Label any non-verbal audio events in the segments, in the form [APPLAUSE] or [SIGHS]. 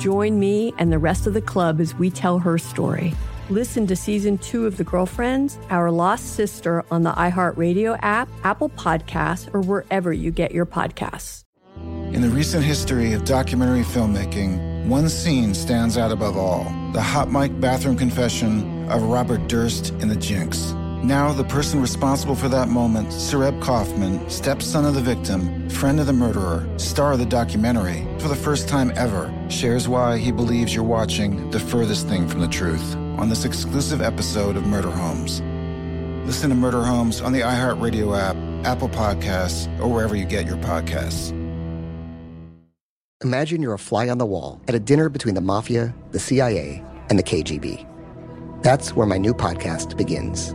Join me and the rest of the club as we tell her story. Listen to season two of The Girlfriends, Our Lost Sister on the iHeartRadio app, Apple Podcasts, or wherever you get your podcasts. In the recent history of documentary filmmaking, one scene stands out above all the hot mic bathroom confession of Robert Durst in The Jinx. Now, the person responsible for that moment, Sareb Kaufman, stepson of the victim, friend of the murderer, star of the documentary, for the first time ever, shares why he believes you're watching the furthest thing from the truth on this exclusive episode of Murder Homes. Listen to Murder Homes on the iHeartRadio app, Apple Podcasts, or wherever you get your podcasts. Imagine you're a fly on the wall at a dinner between the mafia, the CIA, and the KGB. That's where my new podcast begins.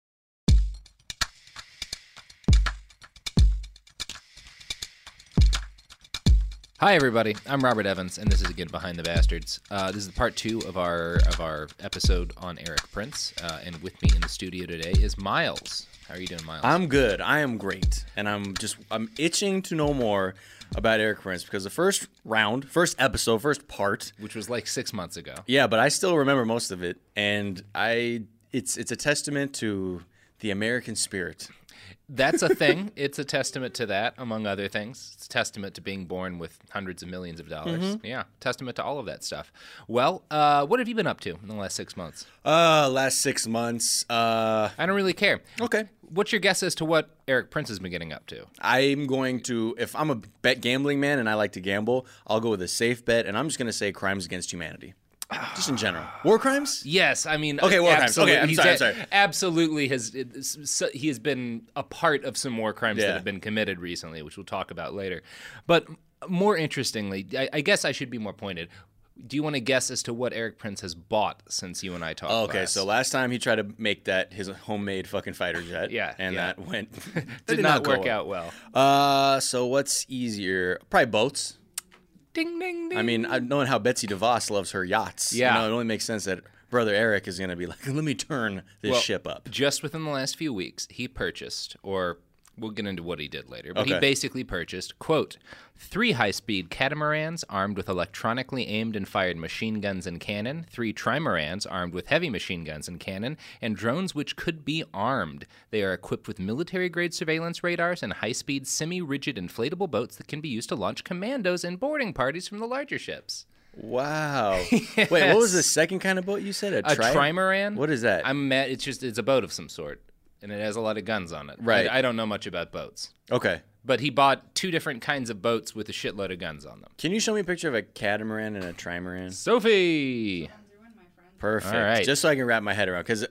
Hi everybody, I'm Robert Evans, and this is again Behind the Bastards. Uh, this is part two of our of our episode on Erik Prince, uh, and with me in the studio today is Miles. How are you doing, Miles? I'm good. I am great, and I'm just I'm itching to know more about Erik Prince because the first round, first episode, first part, which was like six months ago. Yeah, but I still remember most of it, and I it's it's a testament to the American spirit. That's a thing. [LAUGHS] it's a testament to that, among other things. It's a testament to being born with hundreds of millions of dollars. Mm-hmm. Yeah, testament to all of that stuff. Well, uh, what have you been up to in the last six months? Uh, last six months. Uh, I don't really care. Okay. What's your guess as to what Erik Prince has been getting up to? I'm going to, if I'm a bet gambling man and I like to gamble, I'll go with a safe bet, and I'm just going to say crimes against humanity [SIGHS] just in general. War crimes? Yes, I mean okay, war crimes. Okay, I'm sorry, I'm sorry. Absolutely, has he has been a part of some war crimes yeah. that have been committed recently, which we'll talk about later. But more interestingly, I, I guess I should be more pointed. Do you want to guess as to what Erik Prince has bought since you and I talked? okay, last? so last time he tried to make that his homemade fucking fighter jet. yeah, and yeah. that went [LAUGHS] did, did, not, not work well. out well. Uh, so what's easier? Probably boats. Ding ding ding. I mean, knowing how Betsy DeVos loves her yachts, yeah, you know, it only makes sense that brother Erik is going to be like, [LAUGHS] let me turn this well, ship up. Just within the last few weeks, he purchased, or we'll get into what he did later, but okay. he basically purchased, quote, three high speed catamarans armed with electronically aimed and fired machine guns and cannon, three trimarans armed with heavy machine guns and cannon, and drones which could be armed. They are equipped with military grade surveillance radars and high speed semi rigid inflatable boats that can be used to launch commandos and boarding parties from the larger ships. Wow! yes. [LAUGHS] Wait, what was the second kind of boat you said? A, tri- a trimaran. What is that? I'm mad. It's just it's a boat of some sort and it has a lot of guns on it. Right. I, I, don't know much about boats. Okay. But he bought two different kinds of boats with a shitload of guns on them. Can you show me a picture of a catamaran and a trimaran? Sophie. Perfect. All right. Just so I can wrap my head around, because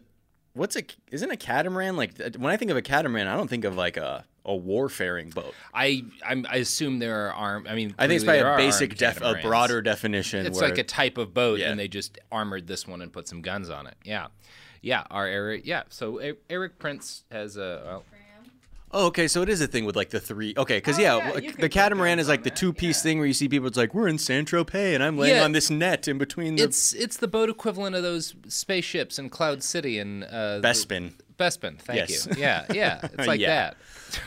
what's a isn't a catamaran like uh, when I think of a catamaran, I don't think of like a a warfaring boat. I I'm, i assume there are armed. I mean, I think it's by a basic, def, a broader definition. It's like a type of boat, Yeah. and they just armored this one and put some guns on it. Yeah, yeah. Our Erik, yeah. So E- Erik Prince has a. Well, Oh, okay. So it is a thing with like the three. Okay, because Oh, yeah, yeah, you could the put catamaran guns is like the it, two piece yeah. thing where you see people. It's like we're in Saint Tropez and I'm laying Yeah. on this net in between the it's it's the boat equivalent of those spaceships in Cloud City and uh, the- Bespin. Bespin, thank Yes. you. Yeah, yeah. It's [LAUGHS] like Yeah. that.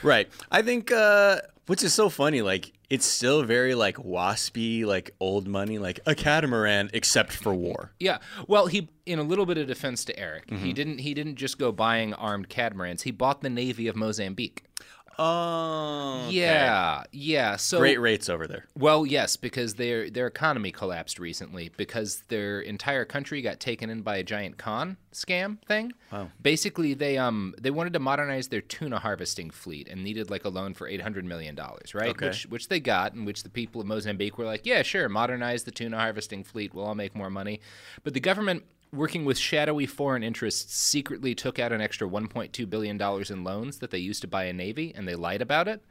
Right. I think, uh, which is so funny. Like it's still very like waspy, like old money, like a catamaran, except for war. Yeah. Well, he in a little bit of defense to Erik, Mm-hmm. he didn't he didn't just go buying armed catamarans. He bought the navy of Mozambique. Oh, Yeah. Yeah. So Great rates over there. Well, yes, because their their economy collapsed recently because their entire country got taken in by a giant con scam thing. Wow. Basically, they um they wanted to modernize their tuna harvesting fleet and needed like a loan for eight hundred million dollars, right? Okay. Which which they got, and which the people of Mozambique were like, yeah, sure, modernize the tuna harvesting fleet, we'll all make more money. But the government. Working with shadowy foreign interests, secretly took out an extra $1.2 billion in loans that they used to buy a navy, and they lied about it.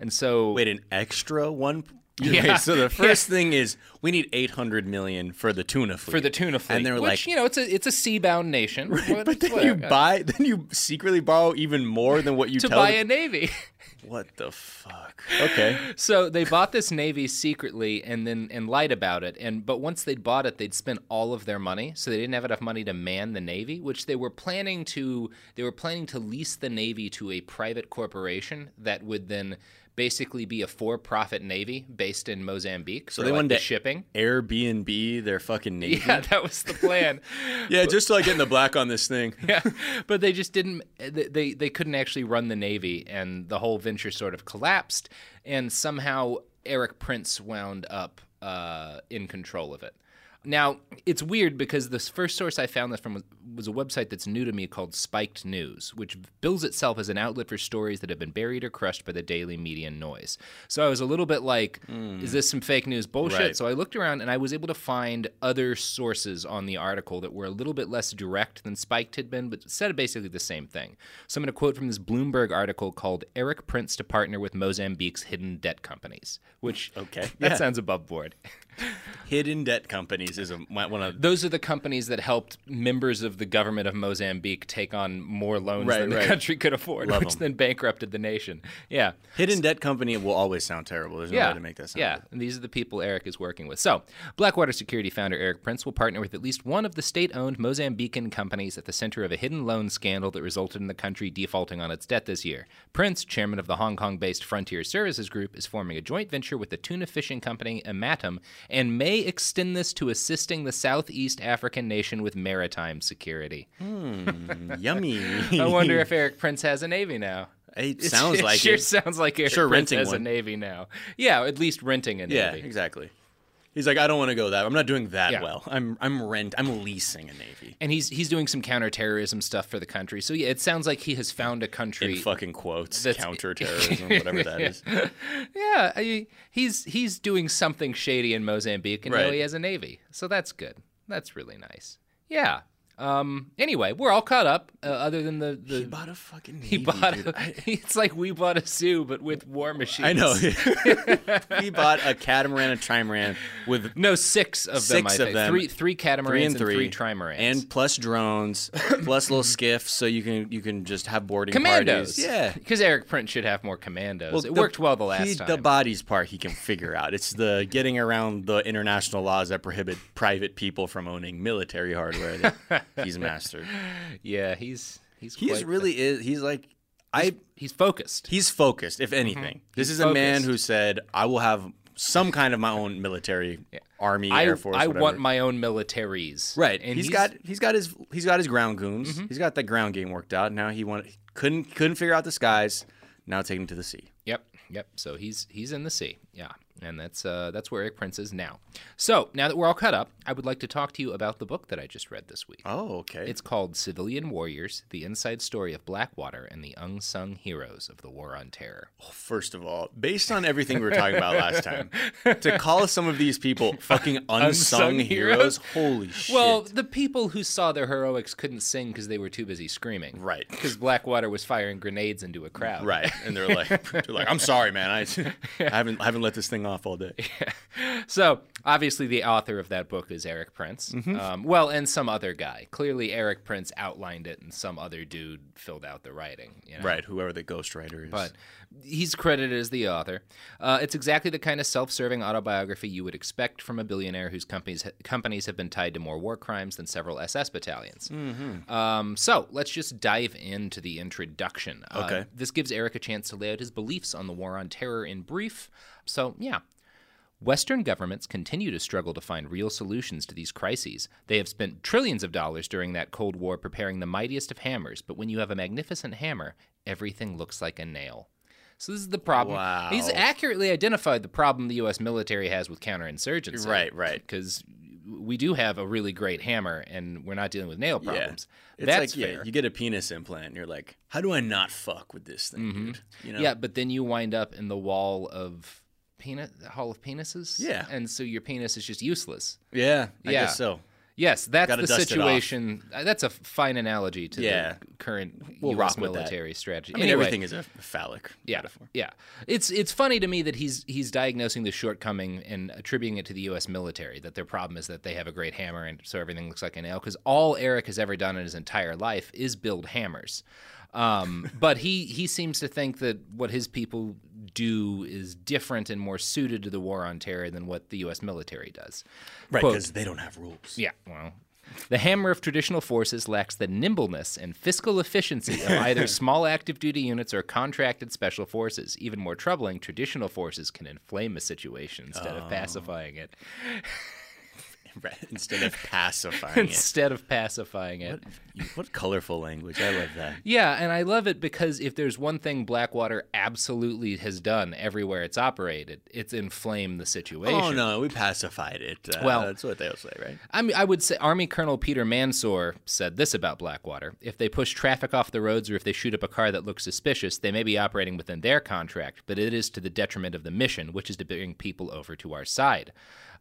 And so, Wait, an extra one? Yeah. Wait, so the first thing is we need 800 million for the tuna fleet. for the tuna fleet. And they were which, like, you know, it's a it's a sea-bound nation. [LAUGHS] What- but then you buy, then you secretly borrow even more than what you [LAUGHS] to buy the- a navy. [LAUGHS] What the fuck? Okay. so they bought this navy secretly and then and lied about it. And but once they'd bought it, they'd spent all of their money, so they didn't have enough money to man the navy, which they were planning to they were planning to lease the navy to a private corporation that would then basically be a for-profit navy based in Mozambique. So they like, wanted the to shipping. Airbnb their fucking [LAUGHS] navy. Yeah, that was the plan. [LAUGHS] Yeah, just so I get in the black on this thing. [LAUGHS] yeah, but they just didn't. They, they they couldn't actually run the navy, and the whole venture sort of collapsed. And somehow Erik Prince wound up uh, in control of it. Now it's weird because the first source I found this from was- a website that's new to me called Spiked News, which bills itself as an outlet for stories that have been buried or crushed by the daily media noise. So I was a little bit like, hmm. "Is this some fake news bullshit?" Right. So I looked around and I was able to find other sources on the article that were a little bit less direct than Spiked had been, but said basically the same thing. So I'm going to quote from this Bloomberg article called Erik Prince to partner with Mozambique's hidden debt companies, which [LAUGHS] Okay, [LAUGHS] that yeah. sounds above board. Hidden debt companies is a, one of Those are the companies that helped members of the government of Mozambique take on more loans Right, than the right. country could afford, Love which 'em. then bankrupted the nation. Yeah. hidden debt company will always sound terrible. There's no way to make that sound. Yeah, good. and these are the people Erik is working with. So, Blackwater Security founder Erik Prince will partner with at least one of the state owned Mozambican companies at the center of a hidden loan scandal that resulted in the country defaulting on its debt this year. Prince, chairman of the Hong Kong based Frontier Services Group, is forming a joint venture with the tuna fishing company EMATUM and may extend this to assisting the Southeast African nation with maritime security. Hmm, [LAUGHS] yummy. I wonder if Erik Prince has a navy now. it [LAUGHS] sounds like sure it. sounds like Erik Sure, Prince renting has a one. navy now. Yeah, at least renting a navy. Yeah, exactly. He's like, I don't want to go that. I'm not doing that Yeah. well. I'm I'm rent. I'm leasing a navy. and he's he's doing some counterterrorism stuff for the country. So yeah, it sounds like he has found a In country. fucking quotes, That's- counterterrorism, whatever that [LAUGHS] is. yeah, I, he's he's doing something shady in Mozambique, and now he has a navy. So that's good. That's really nice. Yeah. Um. Anyway, we're all caught up. Uh, other than the the He bought a fucking navy. he bought. dude. A, [LAUGHS] it's like we bought a zoo, but with war machines. I know. [LAUGHS] he bought a catamaran a trimaran with No, six of them. Six of them. Three three catamarans three and three, three trimarans and plus drones, plus little skiffs, so you can you can just have boarding commandos. parties. Yeah. because Erik Prince should have more commandos. Well, it the- worked well the last he- time. The bodies part he can figure out. It's the getting around the international laws that prohibit private people from owning military hardware that [LAUGHS] he's mastered. [LAUGHS] yeah, he's he's He's quite- really is. He's like I. he's focused. He's focused. If anything, this Mm-hmm. He's is a man who said, "I will have some kind of my own military, army, I, air force, I whatever." want my own militaries. Right. And he's got he's got his he's got his ground goons. Mm-hmm. He's got that ground game worked out. Now he want couldn't couldn't figure out the skies. Now take him to the sea. Yep. Yep. So he's he's in the sea. Yeah. And that's uh, that's where Erik Prince is now. So now that we're all caught up, I would like to talk to you about the book that I just read this week. Oh, okay. It's called Civilian Warriors: The Inside Story of Blackwater and the Unsung Heroes of the War on Terror. First of all, based on everything we were talking about last time, to [LAUGHS] call some of these people fucking unsung, Unsung heroes, heroes? holy shit. Well, the people who saw their heroics couldn't sing because they were too busy screaming. Right. Because Blackwater was firing grenades into a crowd. right. And they're like [LAUGHS] they're like, I'm sorry, man. I, I [LAUGHS] haven't I haven't let this thing off all day. [LAUGHS] So obviously, the author of that book is Erik Prince. Mm-hmm. Um, well, and some other guy. Clearly, Erik Prince outlined it, and some other dude filled out the writing. You know? Right, whoever the ghostwriter is. But he's credited as the author. Uh, it's exactly the kind of self-serving autobiography you would expect from a billionaire whose companies companies have been tied to more war crimes than several SS battalions. Um, so let's just dive into the introduction. Uh, Okay. this gives Erik a chance to lay out his beliefs on the war on terror in brief. So yeah. Western governments continue to struggle to find real solutions to these crises. They have spent trillions of dollars during that Cold War preparing the mightiest of hammers, but when you have a magnificent hammer, everything looks like a nail. So this is the problem. Wow. He's accurately identified the problem the U.S. military has with counterinsurgency. Right, right. Because we do have a really great hammer, and we're not dealing with nail yeah. problems. It's That's like, fair. yeah, you get a penis implant and you're like, how do I not fuck with this thing, dude? You know? Mm-hmm. Yeah, but then you wind up in the wall of penis, hall of penises. Yeah. and so your penis is just useless. Yeah, I Yeah. guess so. Yes, that's Gotta the dust it off. situation. uh, That's a fine analogy to Yeah. the current We'll U.S. military strategy. I mean, Anyway, everything is a phallic yeah, metaphor. yeah. It's it's funny to me that he's he's diagnosing the shortcoming and attributing it to the U.S. military. That their problem is that they have a great hammer, and so everything looks like a nail. Because all Erik has ever done in his entire life is build hammers. Um, but he he seems to think that what his people do is different and more suited to the war on terror than what the U.S. military does. Right, because they don't have rules. yeah, well. The hammer of traditional forces lacks the nimbleness and fiscal efficiency of [LAUGHS] either small active duty units or contracted special forces. Even more troubling, traditional forces can inflame a situation instead of pacifying it. [LAUGHS] [LAUGHS] Instead of pacifying it. Instead of pacifying it. What, what colorful language. I love that. Yeah, and I love it because if there's one thing Blackwater absolutely has done everywhere it's operated, it's inflamed the situation. Oh, no, we pacified it. Uh, Well- that's what they'll say, right? I mean, I would say Army Colonel Peter Mansoor said this about Blackwater: if they push traffic off the roads or if they shoot up a car that looks suspicious, they may be operating within their contract, but it is to the detriment of the mission, which is to bring people over to our side.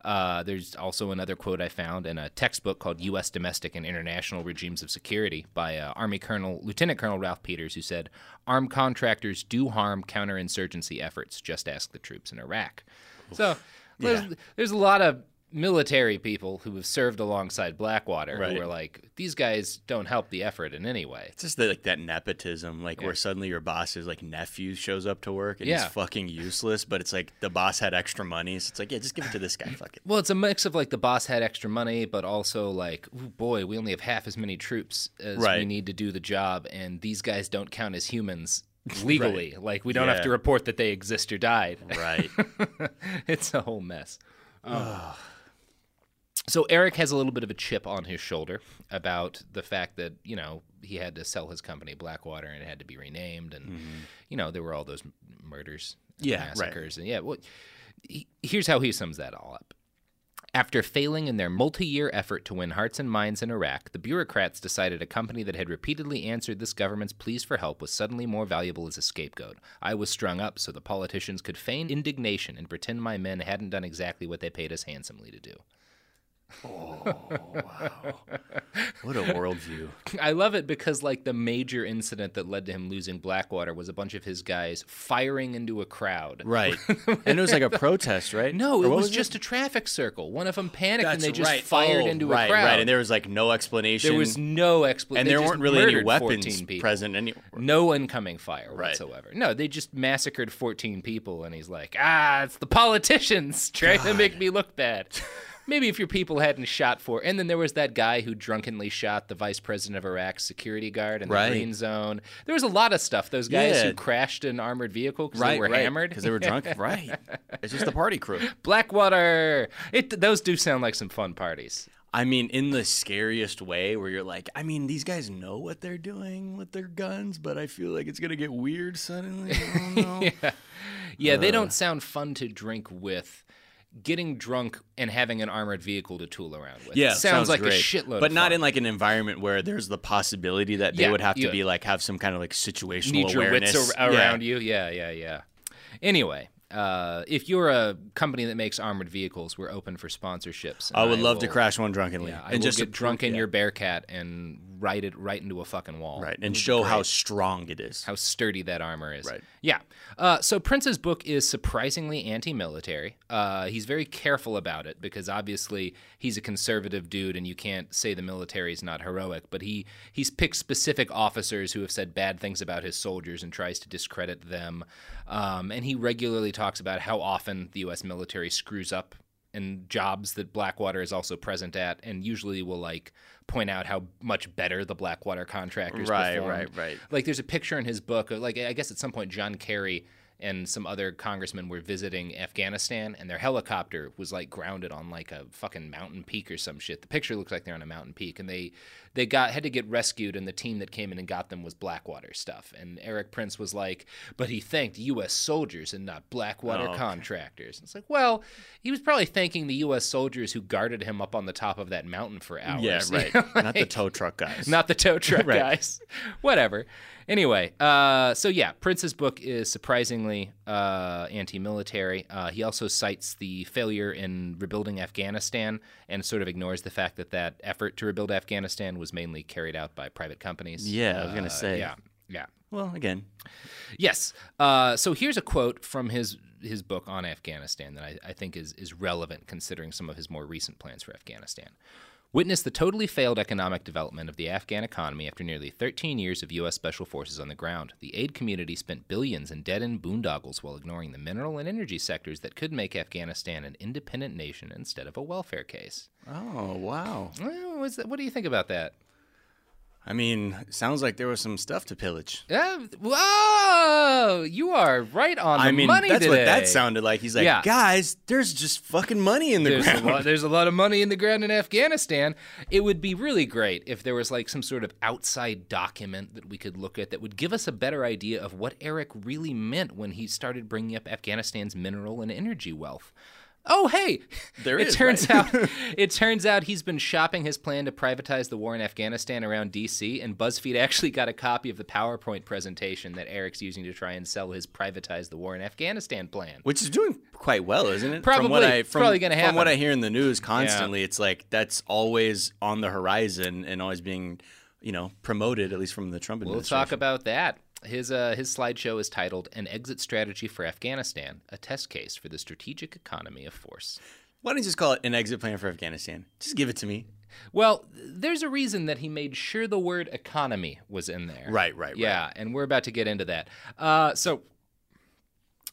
Uh, there's also another quote I found in a textbook called U.S. Domestic and International Regimes of Security by uh, Army Colonel Lieutenant Colonel Ralph Peters, who said, "Armed contractors do harm counterinsurgency efforts. Just ask the troops in Iraq." So there's, there's a lot of military people who have served alongside Blackwater Right. who are like, these guys don't help the effort in any way. It's just that, like that nepotism, like where suddenly your boss's like nephew shows up to work and Yeah. he's fucking useless, but it's like the boss had extra money, so it's like, yeah, just give it to this guy. Fuck it. Well, it's a mix of like the boss had extra money, but also like, ooh, boy, we only have half as many troops as we need to do the job, and these guys don't count as humans [LAUGHS] legally. Like, we don't have to report that they exist or died. Right. [LAUGHS] it's a whole mess. Um, so Erik has a little bit of a chip on his shoulder about the fact that you know he had to sell his company Blackwater and it had to be renamed, and you know there were all those murders, and Mm-hmm. Yeah, right. massacres, and yeah. Well, he, here's how he sums that all up. After failing in their multi year effort to win hearts and minds in Iraq, the bureaucrats decided a company that had repeatedly answered this government's pleas for help was suddenly more valuable as a scapegoat. I was strung up so the politicians could feign indignation and pretend my men hadn't done exactly what they paid us handsomely to do. What a worldview. [LAUGHS] I love it because, like, the major incident that led to him losing Blackwater was a bunch of his guys firing into a crowd. Right. [LAUGHS] and it was like a protest, right? No, it what was, just a traffic circle. One of them panicked and they just right. fired Oh, into right, a crowd. Right, and there was like no explanation. There was no explanation. and there weren't really any weapons present anywhere. No incoming fire Right. whatsoever. No, they just massacred 14 people, and he's like, ah, it's the politicians trying to make me look bad. [LAUGHS] Maybe if your people hadn't shot for. And then there was that guy who drunkenly shot the vice president of Iraq's security guard in the Right. green zone. There was a lot of stuff. Those guys Yeah. who crashed an armored vehicle because they were hammered. because they were drunk. [LAUGHS] right. It's just the party crew. Blackwater. It, those do sound like some fun parties. I mean, in the scariest way, where you're like, I mean, these guys know what they're doing with their guns, but I feel like it's gonna get weird suddenly. I don't [LAUGHS] know. Yeah, Uh. they don't sound fun to drink with. Getting drunk and having an armored vehicle to tool around with. Yeah, sounds, like great. a shitload. but not in like an environment where there's the possibility that they Yeah, would have to yeah. be like have some kind of like situational need your wits ar- Yeah. around you. Yeah, yeah, yeah. Anyway, Uh, if you're a company that makes armored vehicles, we're open for sponsorships. I would love to crash one drunkenly Yeah, I and will just get drunk in yeah. your Bearcat and ride it right into a fucking wall. right and show how strong it is. how sturdy that armor is. Right. Yeah. Uh, so Prince's book is surprisingly anti-military. Uh, he's very careful about it because obviously he's a conservative dude, and you can't say the military is not heroic. But he he's picked specific officers who have said bad things about his soldiers and tries to discredit them. Um, and he regularly talks about how often the U.S. military screws up in jobs that Blackwater is also present at, and usually will like point out how much better the Blackwater contractors Right, performed. right, right. Like there's a picture in his book of like I guess at some point John Kerry and some other congressmen were visiting Afghanistan and their helicopter was like grounded on like a fucking mountain peak or some shit. The picture looks like they're on a mountain peak and they they got had to get rescued and the team that came in and got them was Blackwater stuff. And Erik Prince was like, but he thanked US soldiers and not Blackwater Oh, okay. contractors. It's like, well, he was probably thanking the US soldiers who guarded him up on the top of that mountain for hours. yeah, [LAUGHS] right. know, [LAUGHS] Not the tow truck guys. [LAUGHS] not the tow truck Right. guys. Whatever. Anyway, uh, so yeah, Prince's book is surprisingly uh, anti-military. Uh, he also cites the failure in rebuilding Afghanistan and sort of ignores the fact that that effort to rebuild Afghanistan was mainly carried out by private companies. Yeah, I was gonna Uh, say. Yeah, yeah. well, again, Yes. Uh, so here's a quote from his his book on Afghanistan that I, I think is is relevant considering some of his more recent plans for Afghanistan. Witness the totally failed economic development of the Afghan economy after nearly 13 years of U.S. Special Forces on the ground. The aid community spent billions in dead end boondoggles while ignoring the mineral and energy sectors that could make Afghanistan an independent nation instead of a welfare case. oh wow. Well, what do you think about that? I mean, sounds like there was some stuff to pillage. Yeah. whoa! You are right on the I mean, money that's today. what that sounded like. He's like, Yeah. guys, there's just fucking money in the there's a, ground. lot, there's a lot of money in the ground in Afghanistan. It would be really great if there was like some sort of outside document that we could look at that would give us a better idea of what Erik really meant when he started bringing up Afghanistan's mineral and energy wealth. Oh, hey! There it is, turns right? out [LAUGHS] it turns out he's been shopping his plan to privatize the war in Afghanistan around DC, and BuzzFeed actually got a copy of the PowerPoint presentation that Erik's using to try and sell his privatize the war in Afghanistan plan. Which is doing quite well, isn't it? Probably. From what I, from, probably gonna happen. From what. I hear in the news constantly, it's like that's always on the horizon and always being, you know, promoted at least from the Trump We'll talk about that. His uh, his slideshow is titled "An Exit Strategy for Afghanistan: A Test Case for the Strategic Economy of Force." Why don't you just call it an exit plan for Afghanistan? Just give it to me. Well, there's a reason that he made sure the word economy was in there. Right, right, right. Yeah, and we're about to get into that. Uh, so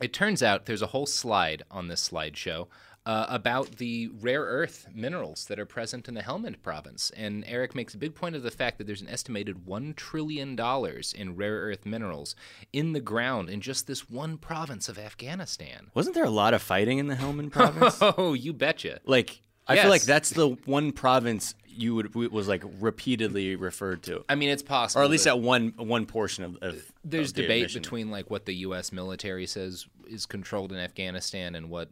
it turns out there's a whole slide on this slideshow uh, about the rare earth minerals that are present in the Helmand province. And Erik makes a big point of the fact that there's an estimated $1 trillion in rare earth minerals in the ground in just this one province of Afghanistan. Wasn't there a lot of fighting in the Helmand province? [LAUGHS] Oh, you betcha. like, I feel like that's the one province you would was like repeatedly referred to, I mean, it's possible. or at least that- at one one portion of. of there's of debate between like what the U.S. military says is controlled in Afghanistan and what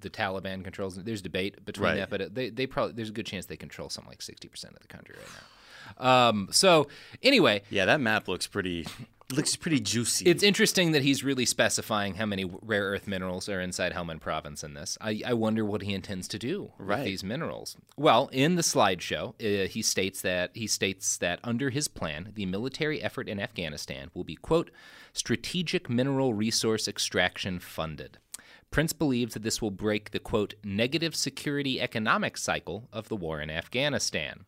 the Taliban controls. There's debate between Right. that, but they they probably there's a good chance they control something like sixty percent of the country right now. Um, so anyway, Yeah, that map looks pretty looks pretty juicy. it's interesting that he's really specifying how many rare earth minerals are inside Helmand Province in this. I, I wonder what he intends to do with these minerals. Well, in the slideshow, uh, he states that he states that under his plan, the military effort in Afghanistan will be quote strategic mineral resource extraction funded. Prince believes that this will break the quote negative security economic cycle of the war in Afghanistan.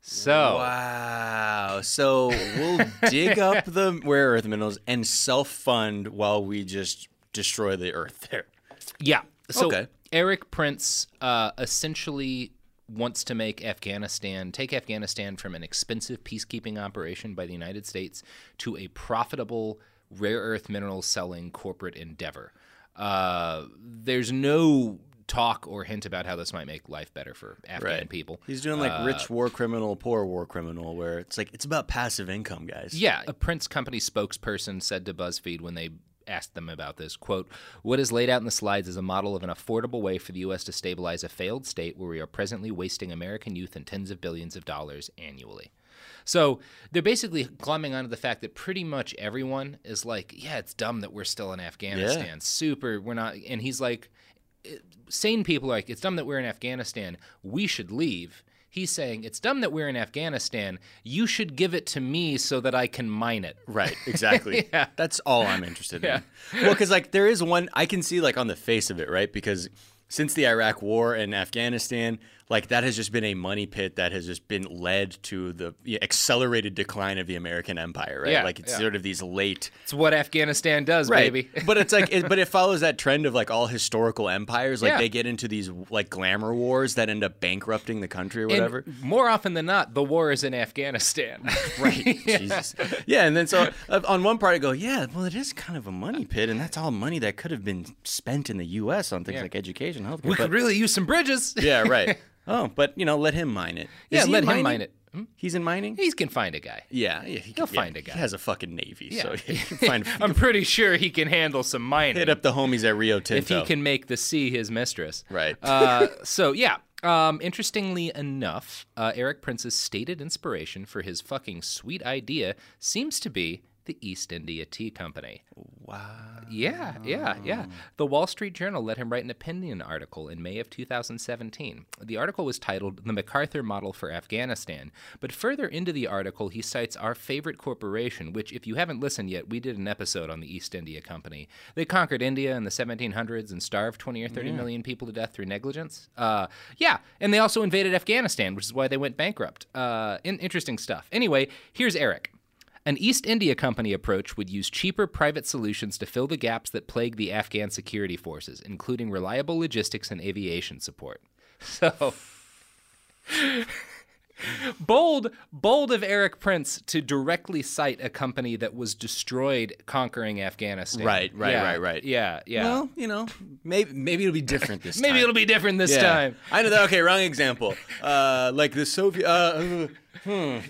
So Wow. So we'll dig up [LAUGHS] the rare earth minerals and self fund while we just destroy the earth there. Yeah. So Okay. Erik Prince uh, essentially wants to make Afghanistan take Afghanistan from an expensive peacekeeping operation by the United States to a profitable rare earth minerals selling corporate endeavor. Uh, there's no talk or hint about how this might make life better for Afghan people. He's doing like Uh, rich war criminal, poor war criminal, where it's like it's about passive income, guys. Yeah, a Prince company spokesperson said to BuzzFeed when they asked them about this, quote, "What is laid out in the slides is a model of an affordable way for the US to stabilize a failed state where we are presently wasting American youth and tens of billions of dollars annually." So they're basically climbing onto the fact that pretty much everyone is like, yeah, it's dumb that we're still in Afghanistan. Super, we're not. And he's like, eh, sane people are like, it's dumb that we're in Afghanistan. We should leave. He's saying, it's dumb that we're in Afghanistan. You should give it to me so that I can mine it. Right, exactly. [LAUGHS] Yeah. That's all I'm interested Yeah. in. Well, because like there is one I can see like on the face of it, right? Because since the Iraq War and Afghanistan, like that has just been a money pit that has just been led to the accelerated decline of the American empire, right? Yeah, like it's yeah. sort of these late It's what Afghanistan does, baby. [LAUGHS] but it's like, it, but it [LAUGHS] follows that trend of like all historical empires. Like Yeah. they get into these like glamour wars that end up bankrupting the country or whatever. And more often than not, the war is in Afghanistan. [LAUGHS] Right. Jesus. Yeah, and then so uh, on one part I go, yeah, well, it is kind of a money pit, and that's all money that could have been spent in the U.S. on things like education, healthcare. we but- could really use some bridges. yeah, right. Oh, but you know, let him mine it. Yeah, let him mine it. Hmm? He's in mining. He can find a guy. Yeah, yeah, he yeah, find a guy. He has a fucking navy, so he [LAUGHS] can find. I'm pretty sure he can handle some mining. hit up the homies at Rio Tinto. if he can make the sea his mistress. Right. Uh, [LAUGHS] so yeah. Um, interestingly enough, uh, Erik Prince's stated inspiration for his fucking sweet idea seems to be the East India Tea Company. Wow. Yeah, yeah, yeah. The Wall Street Journal let him write an opinion article in May of 2017. The article was titled The MacArthur Model for Afghanistan, but further into the article, he cites our favorite corporation, which, if you haven't listened yet, we did an episode on the East India Company. They conquered India in the 1700s and starved 20 or 30 million people to death through negligence. Uh, yeah, and they also invaded Afghanistan, which is why they went bankrupt. Uh, in- interesting stuff. Anyway, here's Erik. An East India Company approach would use cheaper private solutions to fill the gaps that plague the Afghan security forces, including reliable logistics and aviation support. [LAUGHS] So, bold, bold of Erik Prince to directly cite a company that was destroyed conquering Afghanistan. Right, right, Yeah, right, right. Yeah, yeah. Well, you know, maybe maybe it'll be different this [LAUGHS] time. Maybe it'll be different this Yeah. time. I know that. Okay, wrong example. Uh, like the Soviet. Uh,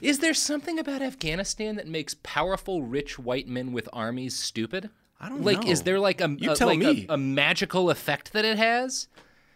Is there something about Afghanistan that makes powerful, rich white men with armies stupid? I don't know. like, is there like a, You a- tell like me. A, a magical effect that it has?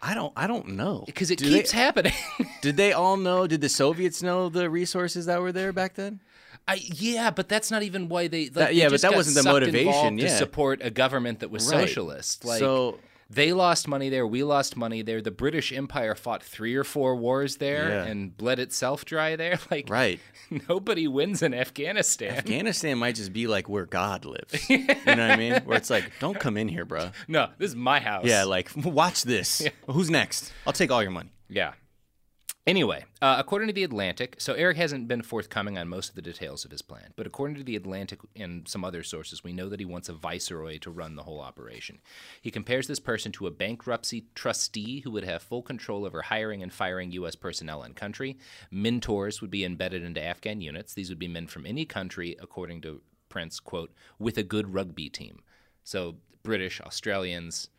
I don't. I don't know Because it Do keeps they, happening. [LAUGHS] Did they all know? Did the Soviets know the resources that were there back then? I, yeah, but that's not even why they. Like, That- they yeah, but that wasn't the motivation, yeah. to support a government that was Right. socialist. Like, So- they lost money there. We lost money there. The British Empire fought three or four wars there Yeah. and bled itself dry there. [LAUGHS] Like, Right. [LAUGHS] Nobody wins in Afghanistan. Afghanistan might just be like where God lives. [LAUGHS] You know what I mean? Where it's like, don't come in here, bro. no, this is my house. Yeah, like watch this. Who's next? I'll take all your money. Yeah. Anyway, uh, according to The Atlantic, so Erik hasn't been forthcoming on most of the details of his plan, but according to The Atlantic and some other sources, we know that he wants a viceroy to run the whole operation. He compares this person to a bankruptcy trustee who would have full control over hiring and firing U.S. personnel in country. Mentors would be embedded into Afghan units. These would be men from any country, according to Prince, quote, with a good rugby team. So British, Australians,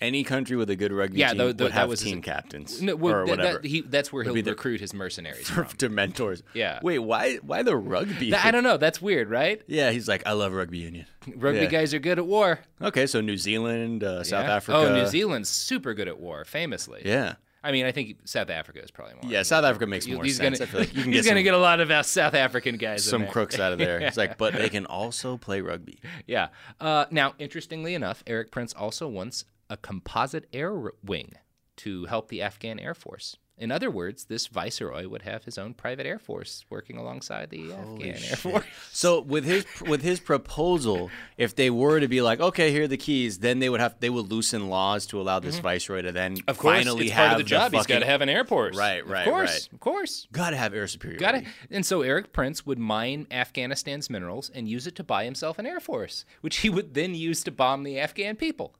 Any country with a good rugby Yeah, team tho- tho- would have was his- team captains no, well, or that- whatever. that- he, that's where he'll the- recruit his mercenaries [LAUGHS] from. to mentors. [LAUGHS] Yeah. Wait, why? Why the rugby? Th- I don't know. That's weird, right? Yeah, he's like, I love rugby union. [LAUGHS] Rugby Yeah. guys are good at war. Okay, so New Zealand, uh, South Yeah. Africa. Oh, New Zealand's super good at war, famously. Yeah. I mean, I think South Africa is probably more. Yeah, South Africa makes more he's sense. Gonna, like he's get gonna get a lot of uh, South African guys. in some crooks out of there. It's like, but they can also play rugby. Yeah. Uh, now, interestingly enough, Erik Prince also wants a composite air wing to help the Afghan Air Force. In other words, this viceroy would have his own private air force working alongside the Afghan Air Force. So with his with his proposal, if they were to be like, okay, here are the keys, then they would have they would loosen laws to allow this viceroy to then Mm-hmm. Of course, finally it's have part of the job. He's fucking, got to have an airport. Right, right, Of course, right. of course. Gotta have air superiority. Got it. And so Erik Prince would mine Afghanistan's minerals and use it to buy himself an air force, which he would then use to bomb the Afghan people.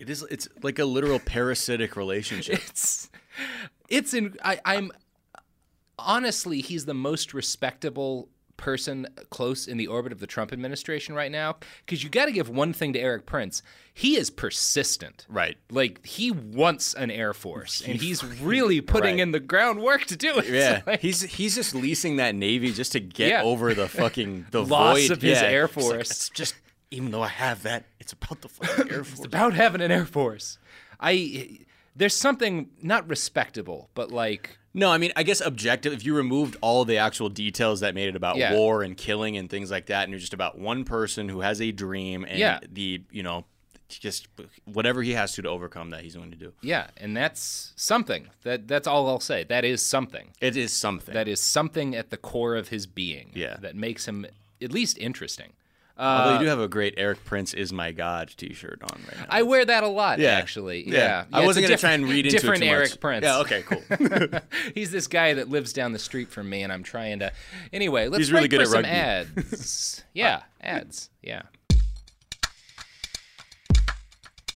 It is. It's like a literal parasitic relationship. It's, it's in. I, I'm honestly, he's the most respectable person close in the orbit of the Trump administration right now. Because you got to give one thing to Erik Prince: he is persistent. Right. Like he wants an air force, and he's really putting Right. in the groundwork to do it. Yeah, [LAUGHS] Like- he's he's just leasing that navy just to get Yeah. over the fucking the [LAUGHS] Loss void of his Yeah. Air It's like, Force. just even though I have that, it's about the fucking air [LAUGHS] force. It's about having an air force. I there's something not respectable, but like No, I mean, I guess objective. If you removed all the actual details that made it about Yeah. war and killing and things like that, and you're just about one person who has a dream and Yeah. the you know, just whatever he has to to overcome that, he's going to do. yeah, and that's something. That that's all I'll say. That is something. It is something. That is something at the core of his being. Yeah. That makes him at least interesting. Although Uh, you do have a great Erik Prince is my god T-shirt on right now. I wear that a lot, Yeah. actually. Yeah. Yeah, I wasn't gonna try and read into it different too much. Erik Prince. Yeah, okay, cool. [LAUGHS] He's this guy that lives down the street from me, and I'm trying to. Anyway, let's He's really break good for at some rugby. ads. [LAUGHS] yeah, ads. Yeah.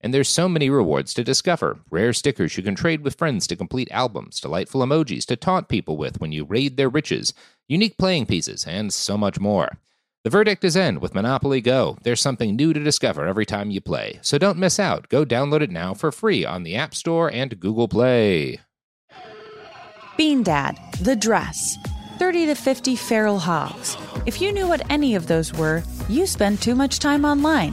And there's so many rewards to discover rare stickers you can trade with friends to complete albums, delightful emojis to taunt people with when you raid their riches, unique playing pieces, and so much more. The verdict is in with Monopoly Go. There's something new to discover every time you play. So don't miss out. Go download it now for free on the App Store and Google Play. Bean Dad, The Dress, 30 to 50 Feral Hogs. If you knew what any of those were, you spend too much time online.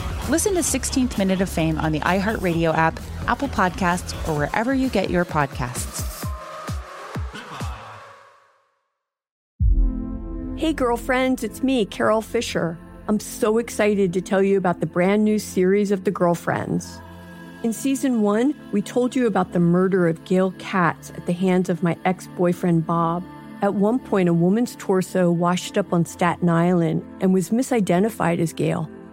Listen to 16th Minute of Fame on the iHeartRadio app, Apple Podcasts, or wherever you get your podcasts. Hey, girlfriends, it's me, Carol Fisher. I'm so excited to tell you about the brand new series of The Girlfriends. In season one, we told you about the murder of Gail Katz at the hands of my ex boyfriend Bob. At one point, a woman's torso washed up on Staten Island and was misidentified as Gail.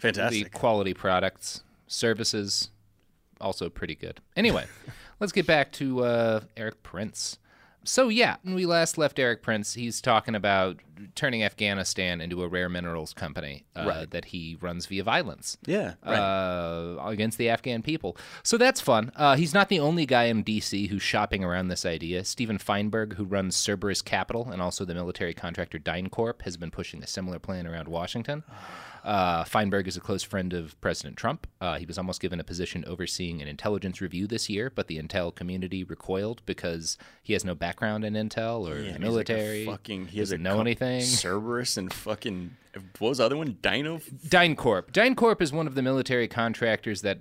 Fantastic. The quality products, services, also pretty good. Anyway, [LAUGHS] let's get back to uh, Erik Prince. So yeah, when we last left Erik Prince, he's talking about turning Afghanistan into a rare minerals company uh, Right. that he runs via violence. Yeah, right. uh, against the Afghan people. So that's fun. Uh, he's not the only guy in D.C. who's shopping around this idea. Stephen Feinberg, who runs Cerberus Capital and also the military contractor DynCorp, has been pushing a similar plan around Washington. Uh, Feinberg is a close friend of President Trump. Uh, he was almost given a position overseeing an intelligence review this year, but the intel community recoiled because he has no background in intel or Yeah, he's like military. fucking, he doesn't know anything. Cerberus and fucking what was the other one? Dino. DynCorp. DynCorp is one of the military contractors that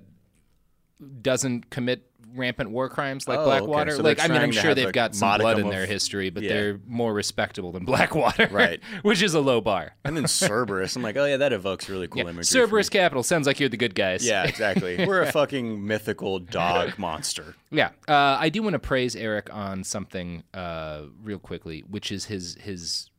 doesn't commit rampant war crimes like Oh, okay. Blackwater. So like I mean, I'm sure they've got some blood in their history, but Yeah. they're more respectable than [LAUGHS] Blackwater, Right. [LAUGHS] which is a low bar. And then Cerberus. I'm like, oh yeah, that evokes really cool Yeah. imagery. Cerberus Capital sounds like you're the good guys. Yeah, [LAUGHS] exactly. We're a fucking mythical dog monster. Yeah, uh, I do want to praise Erik on something uh, real quickly, which is his his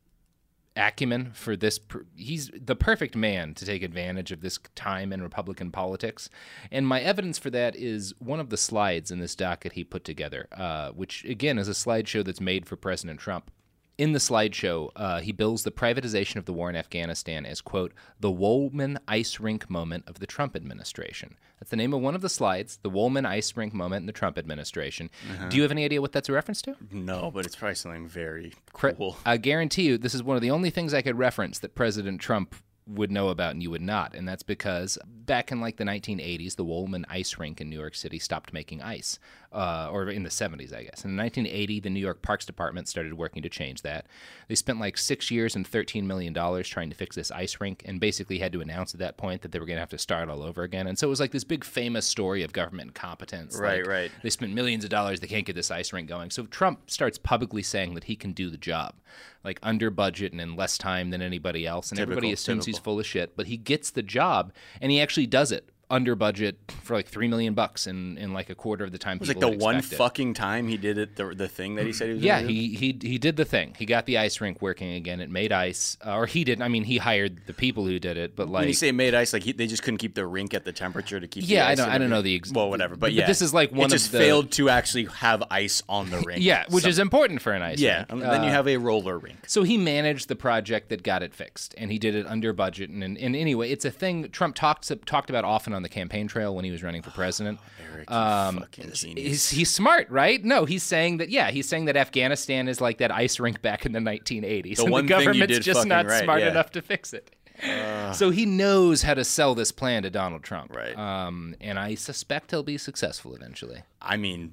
acumen for this. He's the perfect man to take advantage of this time in Republican politics, and my evidence for that is one of the slides in this docket he put together, uh, which again is a slideshow that's made for President Trump. In the slideshow, uh, he bills the privatization of the war in Afghanistan as, quote, the Wollman ice rink moment of the Trump administration. That's the name of one of the slides, the Wollman ice rink moment in the Trump administration. Uh-huh. Do you have any idea what that's a reference to? No, but it's probably something very cool. I guarantee you, this is one of the only things I could reference that President Trump would know about and you would not. And that's because back in like the 1980s, the Wollman Ice Rink in New York City stopped making ice, uh, or in the 70s, I guess. In 1980, the New York Parks Department started working to change that. They spent like six years and $13 million trying to fix this ice rink and basically had to announce at that point that they were going to have to start all over again. And so it was like this big famous story of government incompetence. Right, like, right. They spent millions of dollars. They can't get this ice rink going. So Trump starts publicly saying that he can do the job, like under budget and in less time than anybody else. And everybody Typical, assumes he's full of shit, but he gets the job and he actually does it under budget for like three million bucks in, in like a quarter of the time. It was like the one fucking time he did it, the, the thing that he said he was Yeah, he, he he did the thing. He got the ice rink working again. It made ice, uh, or he didn't. I mean, he hired the people who did it, but like when you say made ice, like he, they just couldn't keep the rink at the temperature to keep. the Yeah, I don't- I don't know the ex- well, whatever. But but yeah, this is like one it of just the- failed to actually have ice on the rink. [LAUGHS] yeah, which So- is important for an ice yeah. rink. and then you Uh, have a roller rink. So he managed the project that got it fixed, and he did it under budget. And, and, and anyway, it's a thing Trump talked talked about often on the campaign trail when he was running for [SIGHS] president. Erik, Um, fucking he's, he's smart, right? No, he's saying that. Yeah, he's saying that Afghanistan is like that ice rink back in the 1980s, The and one the government's just not right, smart yeah. enough to fix it. so he knows how to sell this plan to Donald Trump, right? Um, and I suspect he'll be successful eventually. I mean,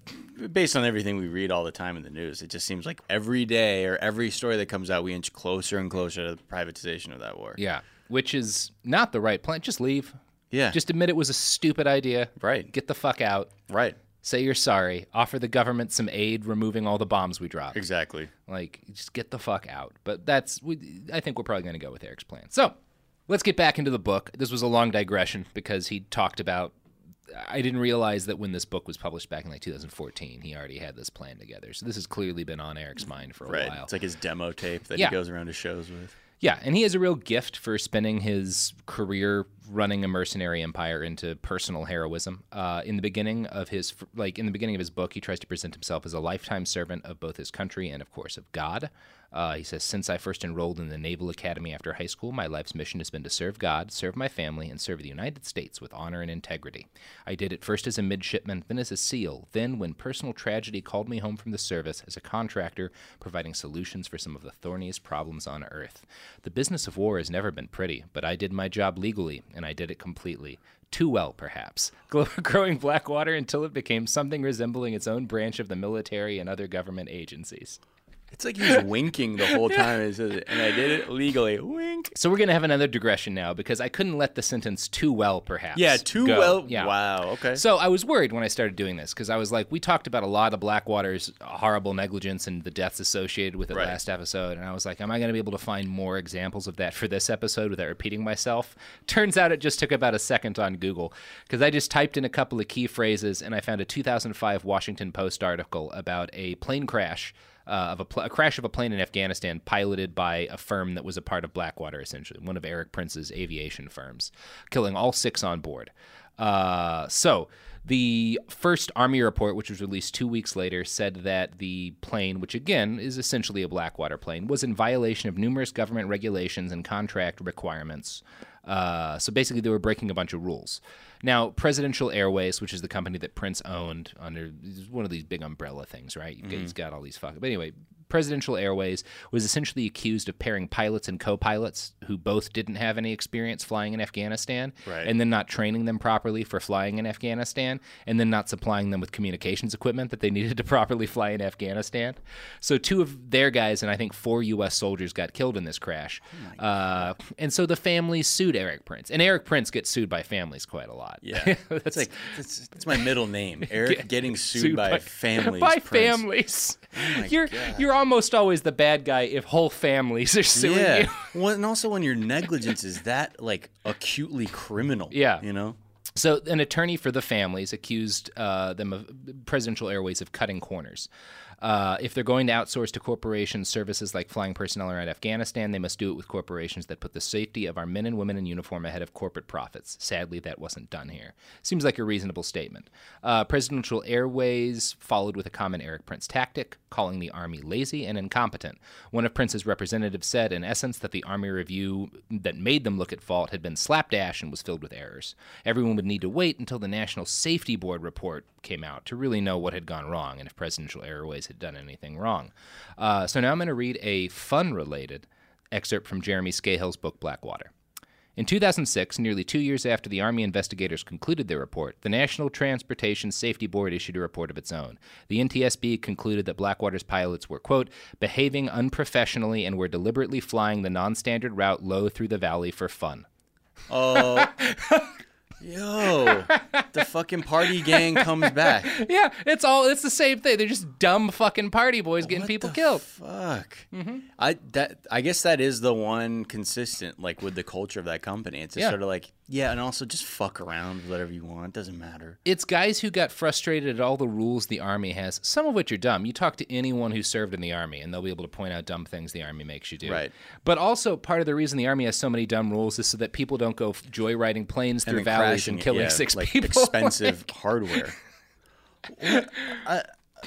based on everything we read all the time in the news, it just seems like every day or every story that comes out, we inch closer and closer to the privatization of that war. Yeah, which is not the right plan. Just leave. Yeah. Just admit it was a stupid idea. Right. Get the fuck out. Right. Say you're sorry. Offer the government some aid removing all the bombs we dropped. Exactly. Like, just get the fuck out. But that's, we, I think we're probably going to go with Erik's plan. So let's get back into the book. This was a long digression because he talked about. I didn't realize that when this book was published back in like 2014, he already had this plan together. So this has clearly been on Erik's mind for a Right. while. It's like his demo tape that Yeah. he goes around to shows with. Yeah, and he has a real gift for spinning his career running a mercenary empire into personal heroism. Uh, in the beginning of his, like in the beginning of his book, he tries to present himself as a lifetime servant of both his country and, of course, of God. Uh, he says, "Since I first enrolled in the Naval Academy after high school, my life's mission has been to serve God, serve my family, and serve the United States with honor and integrity. I did it first as a midshipman, then as a SEAL, then, when personal tragedy called me home from the service, as a contractor, providing solutions for some of the thorniest problems on Earth. The business of war has never been pretty, but I did my job legally, and I did it completely. Too well, perhaps, [LAUGHS] growing Blackwater until it became something resembling its own branch of the military and other government agencies. It's like he's winking the whole [LAUGHS] time. He says it, and I did it legally. Wink. So we're gonna have another digression now because I couldn't let the sentence "too well," perhaps. Yeah, too go. well. Yeah. Wow. Okay. So I was worried when I started doing this because I was like, we talked about a lot of Blackwater's horrible negligence and the deaths associated with it Right. last episode, and I was like, am I going to be able to find more examples of that for this episode without repeating myself? Turns out it just took about a second on Google because I just typed in a couple of key phrases and I found a 2005 Washington Post article about a plane crash. Uh, of a, pl- a crash of a plane in Afghanistan piloted by a firm that was a part of Blackwater, essentially, one of Erik Prince's aviation firms, killing all six on board. Uh, so the first Army report, which was released two weeks later, said that the plane, which again is essentially a Blackwater plane, was in violation of numerous government regulations and contract requirements. Uh, so basically, they were breaking a bunch of rules. Now, Presidential Airways, which is the company that Prince owned under one of these big umbrella things, right? Mm-hmm. He's got all these fuck. But anyway, Presidential Airways was essentially accused of pairing pilots and co-pilots who both didn't have any experience flying in Afghanistan, Right. and then not training them properly for flying in Afghanistan, and then not supplying them with communications equipment that they needed to [LAUGHS] properly fly in Afghanistan. So two of their guys and I think four U.S. soldiers got killed in this crash, uh, and so the families sued Erik Prince, and Erik Prince gets sued by families quite a lot. Yeah, [LAUGHS] that's like that's, that's my middle name. [LAUGHS] Erik getting sued, by, families. By Prince. families. Oh you're God. you're almost always the bad guy if whole families are suing yeah. you. [LAUGHS] Well, and also when your negligence is that like acutely criminal. Yeah. You know. So, an attorney for the families accused uh, them of Presidential Airways of cutting corners. Uh, if they're going to outsource to corporations services like flying personnel around Afghanistan, they must do it with corporations that put the safety of our men and women in uniform ahead of corporate profits. Sadly, that wasn't done here. Seems like a reasonable statement. Uh, Presidential Airways followed with a common Erik Prince tactic, calling the Army lazy and incompetent. One of Prince's representatives said, in essence, that the Army review that made them look at fault had been slapdash and was filled with errors. Everyone would need to wait until the National Safety Board report came out to really know what had gone wrong and if Presidential Airways had done anything wrong. Uh, so now I'm going to read a fun related excerpt from Jeremy Scahill's book Blackwater. In 2006, nearly two years after the Army investigators concluded their report, the National Transportation Safety Board issued a report of its own. The NTSB concluded that Blackwater's pilots were, quote, behaving unprofessionally and were deliberately flying the non standard route low through the valley for fun. Oh. [LAUGHS] Yo, the fucking party gang comes back. [LAUGHS] Yeah, it's all, it's the same thing. They're just dumb fucking party boys getting people killed. Fuck. Mm-hmm. I that I guess that is the one consistent like with the culture of that company. It's just Yeah. sort of like yeah, and also just fuck around with whatever you want. Doesn't matter. It's guys who got frustrated at all the rules the Army has, some of which are dumb. You talk to anyone who served in the Army, and they'll be able to point out dumb things the Army makes you do. Right. But also, part of the reason the Army has so many dumb rules is so that people don't go joyriding planes through valleys crashing and killing yeah, six like people. [LAUGHS] Expensive hardware. [LAUGHS] Uh,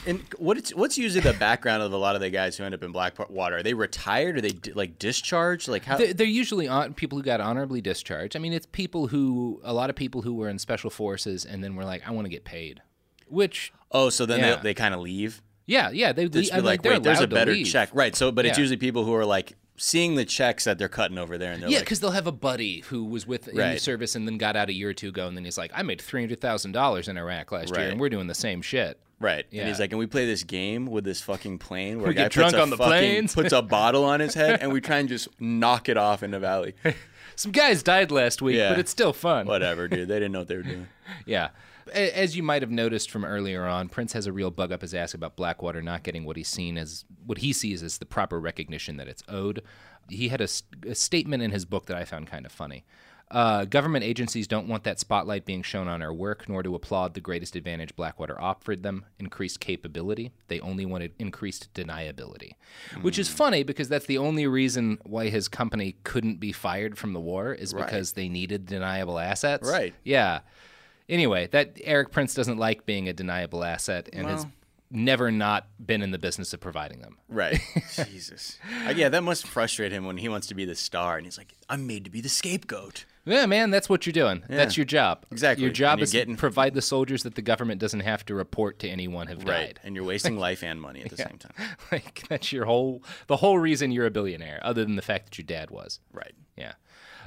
and what's what's usually the background of a lot of the guys who end up in Blackwater? Are they retired? Are they like discharged? Like how? They're, they're usually on, people who got honorably discharged. I mean, it's people who, a lot of people who were in special forces and then were like, I want to get paid. Which, oh, so then Yeah. they, they kind of leave. yeah, yeah, they, They I mean, like, wait, there's a better leave. check, right? So, but it's usually people who are like seeing the checks that they're cutting over there, and they're Yeah, like, because they'll have a buddy who was with in the service and then got out a year or two ago, and then he's like, "I made three hundred thousand dollars in Iraq last year, and we're doing the same shit." Right. Yeah. And he's like, and we play this game with this fucking plane where We a guy drunk puts a on the fucking- planes. puts a bottle on his head, and we try and just knock it off in the valley. [LAUGHS] Some guys died last week, Yeah. but it's still fun. Whatever, dude. They didn't know what they were [LAUGHS] doing. Yeah. A- As you might have noticed from earlier on, Prince has a real bug up his ass about Blackwater not getting what he's seen as what he sees as the proper recognition that it's owed. He had a statement in his book that I found kind of funny. Uh, government agencies don't want that spotlight being shown on our work, nor to applaud the greatest advantage Blackwater offered them increased capability. They only wanted increased deniability. Which is funny because that's the only reason why his company couldn't be fired from the war, is Right. because they needed deniable assets. Right. Yeah. Anyway, that Erik Prince doesn't like being a deniable asset and has never not been in the business of providing them. Right. [LAUGHS] Jesus. Uh, yeah, that must frustrate him when he wants to be the star, and he's like, I'm made to be the scapegoat. Yeah, man, that's what you're doing. Yeah. That's your job. Exactly. Your job And you're is getting- to provide the soldiers that the government doesn't have to report to anyone have Right. died. And you're wasting life and money at the [LAUGHS] Yeah. same time. [LAUGHS] like that's your whole the whole reason you're a billionaire, other than the fact that your dad was. Right. Yeah.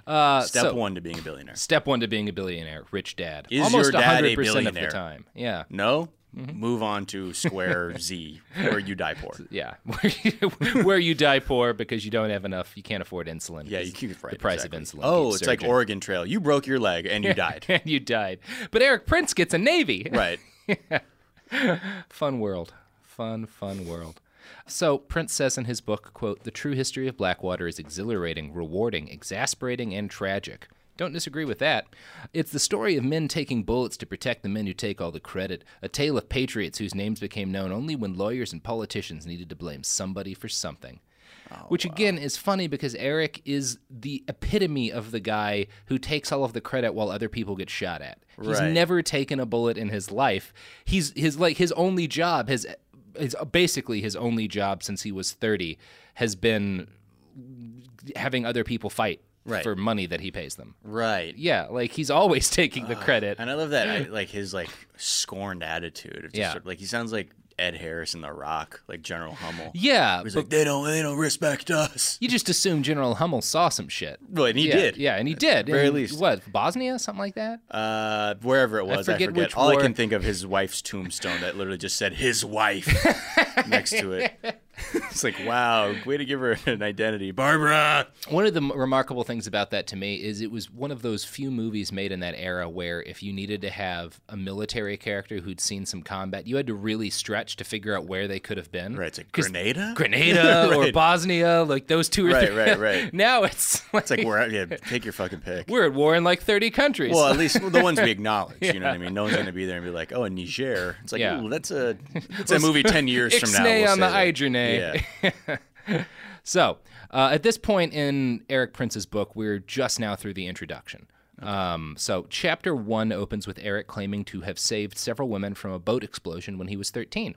Uh, Step so- one to being a billionaire. Step one to being a billionaire, rich dad. Is Almost your dad a 100% of the billionaire? time. Yeah. No? Mm-hmm. Move on to Square [LAUGHS] Z, where you die poor. [LAUGHS] Yeah, [LAUGHS] where you, die poor because you don't have enough, you can't afford insulin. Yeah, you keep right, the price exactly. of insulin. Oh, it's like. Oregon Trail. You broke your leg and you died. and you died. But Erik Prince gets a Navy. Right. fun world. Fun, fun world. So Prince says in his book, quote, "The true history of Blackwater is exhilarating, rewarding, exasperating, and tragic." Don't disagree with that. It's the story of men taking bullets to protect the men who take all the credit, a tale of patriots whose names became known only when lawyers and politicians needed to blame somebody for something. Oh, which again is funny because Erik is the epitome of the guy who takes all of the credit while other people get shot at. He's Right. never taken a bullet in his life. He's his like his only job has is basically his only job since he was 30 has been having other people fight Right. for money that he pays them. Right. Yeah, like he's always [LAUGHS] taking the credit. And I love that, I, [CLEARS THROAT] like his like scorned attitude. Of just Yeah. sort of- like he sounds like Ed Harris in The Rock, like General Hummel. Yeah, He's but- like they don't they don't respect us. You just assume General Hummel saw some shit. Well, and he Yeah, did. Yeah, and he did. Very In, least. What, Bosnia? Something like that? Uh, wherever it was, I forget forget. which All I can think of his wife's tombstone that literally just said his wife [LAUGHS] next to it. [LAUGHS] it's like, wow, way to give her an identity, Barbara. One of the m- remarkable things about that to me is it was one of those few movies made in that era where if you needed to have a military character who'd seen some combat, you had to really stretch to figure out where they could have been. Right, it's like Grenada, Grenada [LAUGHS] or Bosnia, like those two or Right, three. right, right. [LAUGHS] now it's like, It's like we're at, yeah, take your fucking pick. we're at war in like 30 countries. Well, at least the ones we acknowledge. You know what I mean? No one's going to be there and be like, "Oh, in Niger." It's like, Yeah. ooh, that's a that's a movie ten years from now. We'll on the say Yeah. [LAUGHS] so, uh, at this point in Erik Prince's book, we're just now through the introduction. Um, so, chapter one opens with Erik claiming to have saved several women from a boat explosion when he was 13.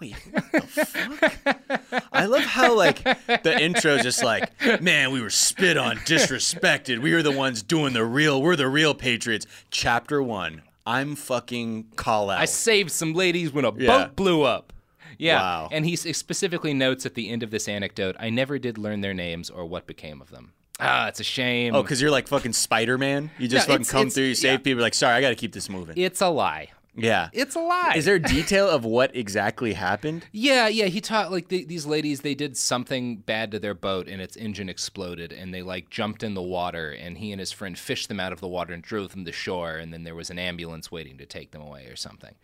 Wait, what the fuck? I love how like the intro's just like, man, we were spit on, disrespected. We were the ones doing the real. We're the real patriots. Chapter one. I'm fucking call out. I saved some ladies when a Yeah. boat blew up. Yeah. Wow. And he specifically notes at the end of this anecdote I never did learn their names or what became of them. Ah, it's a shame. oh, because you're like fucking Spider Man. You just No, fucking it's- come it's- through, you save yeah. people. Like, sorry, I got to keep this moving. it's a lie. yeah. It's a lie. Is there [LAUGHS] detail of what exactly happened? Yeah, yeah. He taught like the, these ladies. They did something bad to their boat, and its engine exploded, and they like jumped in the water. And he and his friend fished them out of the water and drove them to shore. And then there was an ambulance waiting to take them away, or something.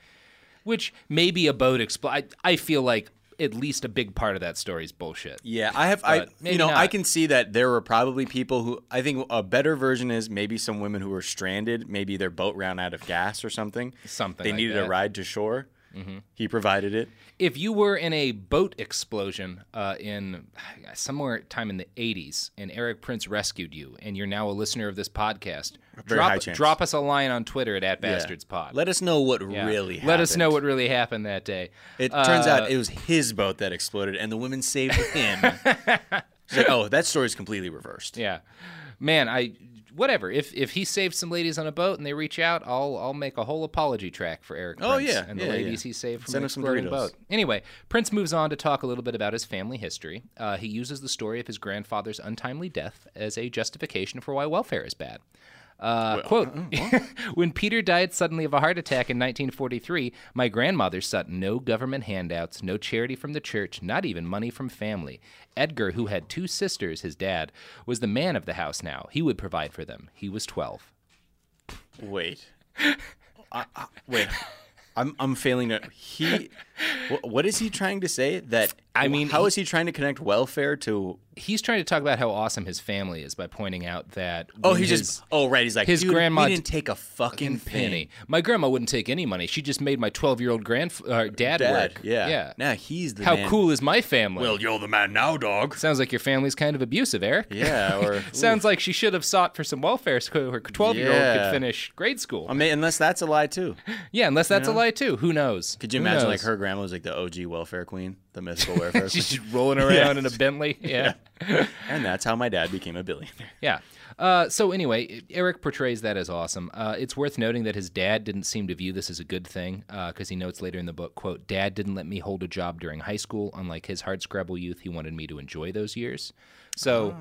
Which maybe a boat explode. I, I feel like at least a big part of that story is bullshit. Yeah, I have. I you know not. I can see that there were probably people who I think a better version is maybe some women who were stranded. Maybe their boat ran out of gas or something. Something They like needed that. a ride to shore. Mhm. He provided it. If you were in a boat explosion uh, in [SIGHS] somewhere time in the 80s and Erik Prince rescued you and you're now a listener of this podcast, Very drop, drop us a line on Twitter at, at Yeah. @bastardspod. Let us know what Yeah. really happened. Let us know what really happened that day. It turns Uh, out it was his boat that exploded, and the women saved him. [LAUGHS] Like, oh, that story's completely reversed. Yeah, man, I whatever. If if he saves some ladies on a boat and they reach out, I'll I'll make a whole apology track for Erik. Oh, Prince yeah, and the yeah, ladies yeah. he saved from Send an some exploding boat. Anyway, Prince moves on to talk a little bit about his family history. Uh, he uses the story of his grandfather's untimely death as a justification for why welfare is bad. Uh, quote, [LAUGHS] when Peter died suddenly of a heart attack in 1943, my grandmother sought no government handouts, no charity from the church, not even money from family. Edgar, who had two sisters, his dad, was the man of the house now. He would provide for them. He was 12. Wait. [LAUGHS] I, I, wait. I'm I'm failing to. He. Wh- What is he trying to say? That I mean, how he- is he trying to connect welfare to? He's trying to talk about how awesome his family is by pointing out that. Oh, when he his- just. Oh, right. He's like his "Dude, grandma We didn't take a fucking penny. thing. My grandma wouldn't take any money. She just made my 12 year old grand uh, dad, Dad, work. yeah. yeah. Now he's the How man. cool is my family? Well, you're the man now, dog. Sounds like your family's kind of abusive, Erik. Yeah, [LAUGHS] or- [LAUGHS] sounds like she should have sought for some welfare so her 12 year old could finish grade school. I mean, unless that's a lie too. [LAUGHS] yeah, unless that's know? a lie too. Who knows? Could you Who imagine like her grandma was like the OG welfare queen, the mythical welfare [LAUGHS] queen? She's just rolling around in a Bentley. [LAUGHS] Yeah. and that's how my dad became a billionaire. [LAUGHS] Yeah. Uh, so anyway, Erik portrays that as awesome. Uh, it's worth noting that his dad didn't seem to view this as a good thing because he notes later in the book, "quote Dad didn't let me hold a job during high school. Unlike his hardscrabble youth, he wanted me to enjoy those years." So,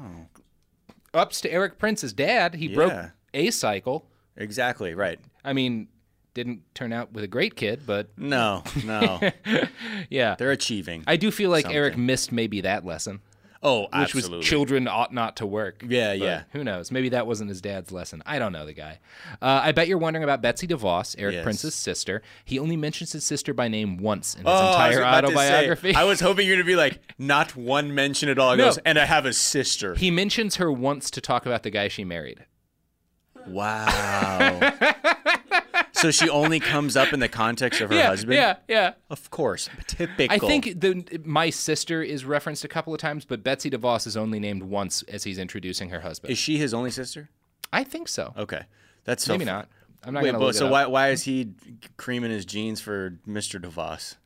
ups to Erik Prince's dad. He broke a cycle. Exactly right. I mean, didn't turn out with a great kid, but No, no. [LAUGHS] yeah, They're achieving. I do feel like Erik missed maybe that lesson. Oh, which absolutely. was children ought not to work. Yeah, But yeah. Who knows? Maybe that wasn't his dad's lesson. I don't know the guy. Uh, I bet you're wondering about Betsy DeVos, Erik Yes. Prince's sister. He only mentions his sister by name once in his Oh, entire about to say, autobiography. I was hoping you're gonna be like, not one mention at all. He No. goes, and I have a sister. he mentions her once to talk about the guy she married. Wow. [LAUGHS] so she only comes up in the context of her yeah, husband. Yeah, yeah. Of course, [LAUGHS] typical. I think the my sister is referenced a couple of times, but Betsy DeVos is only named once as he's introducing her husband. Is she his only sister? I think so. Okay, that's so Maybe fu- not. I'm not Wait, gonna but so why why is he creaming his jeans for Mr. DeVos?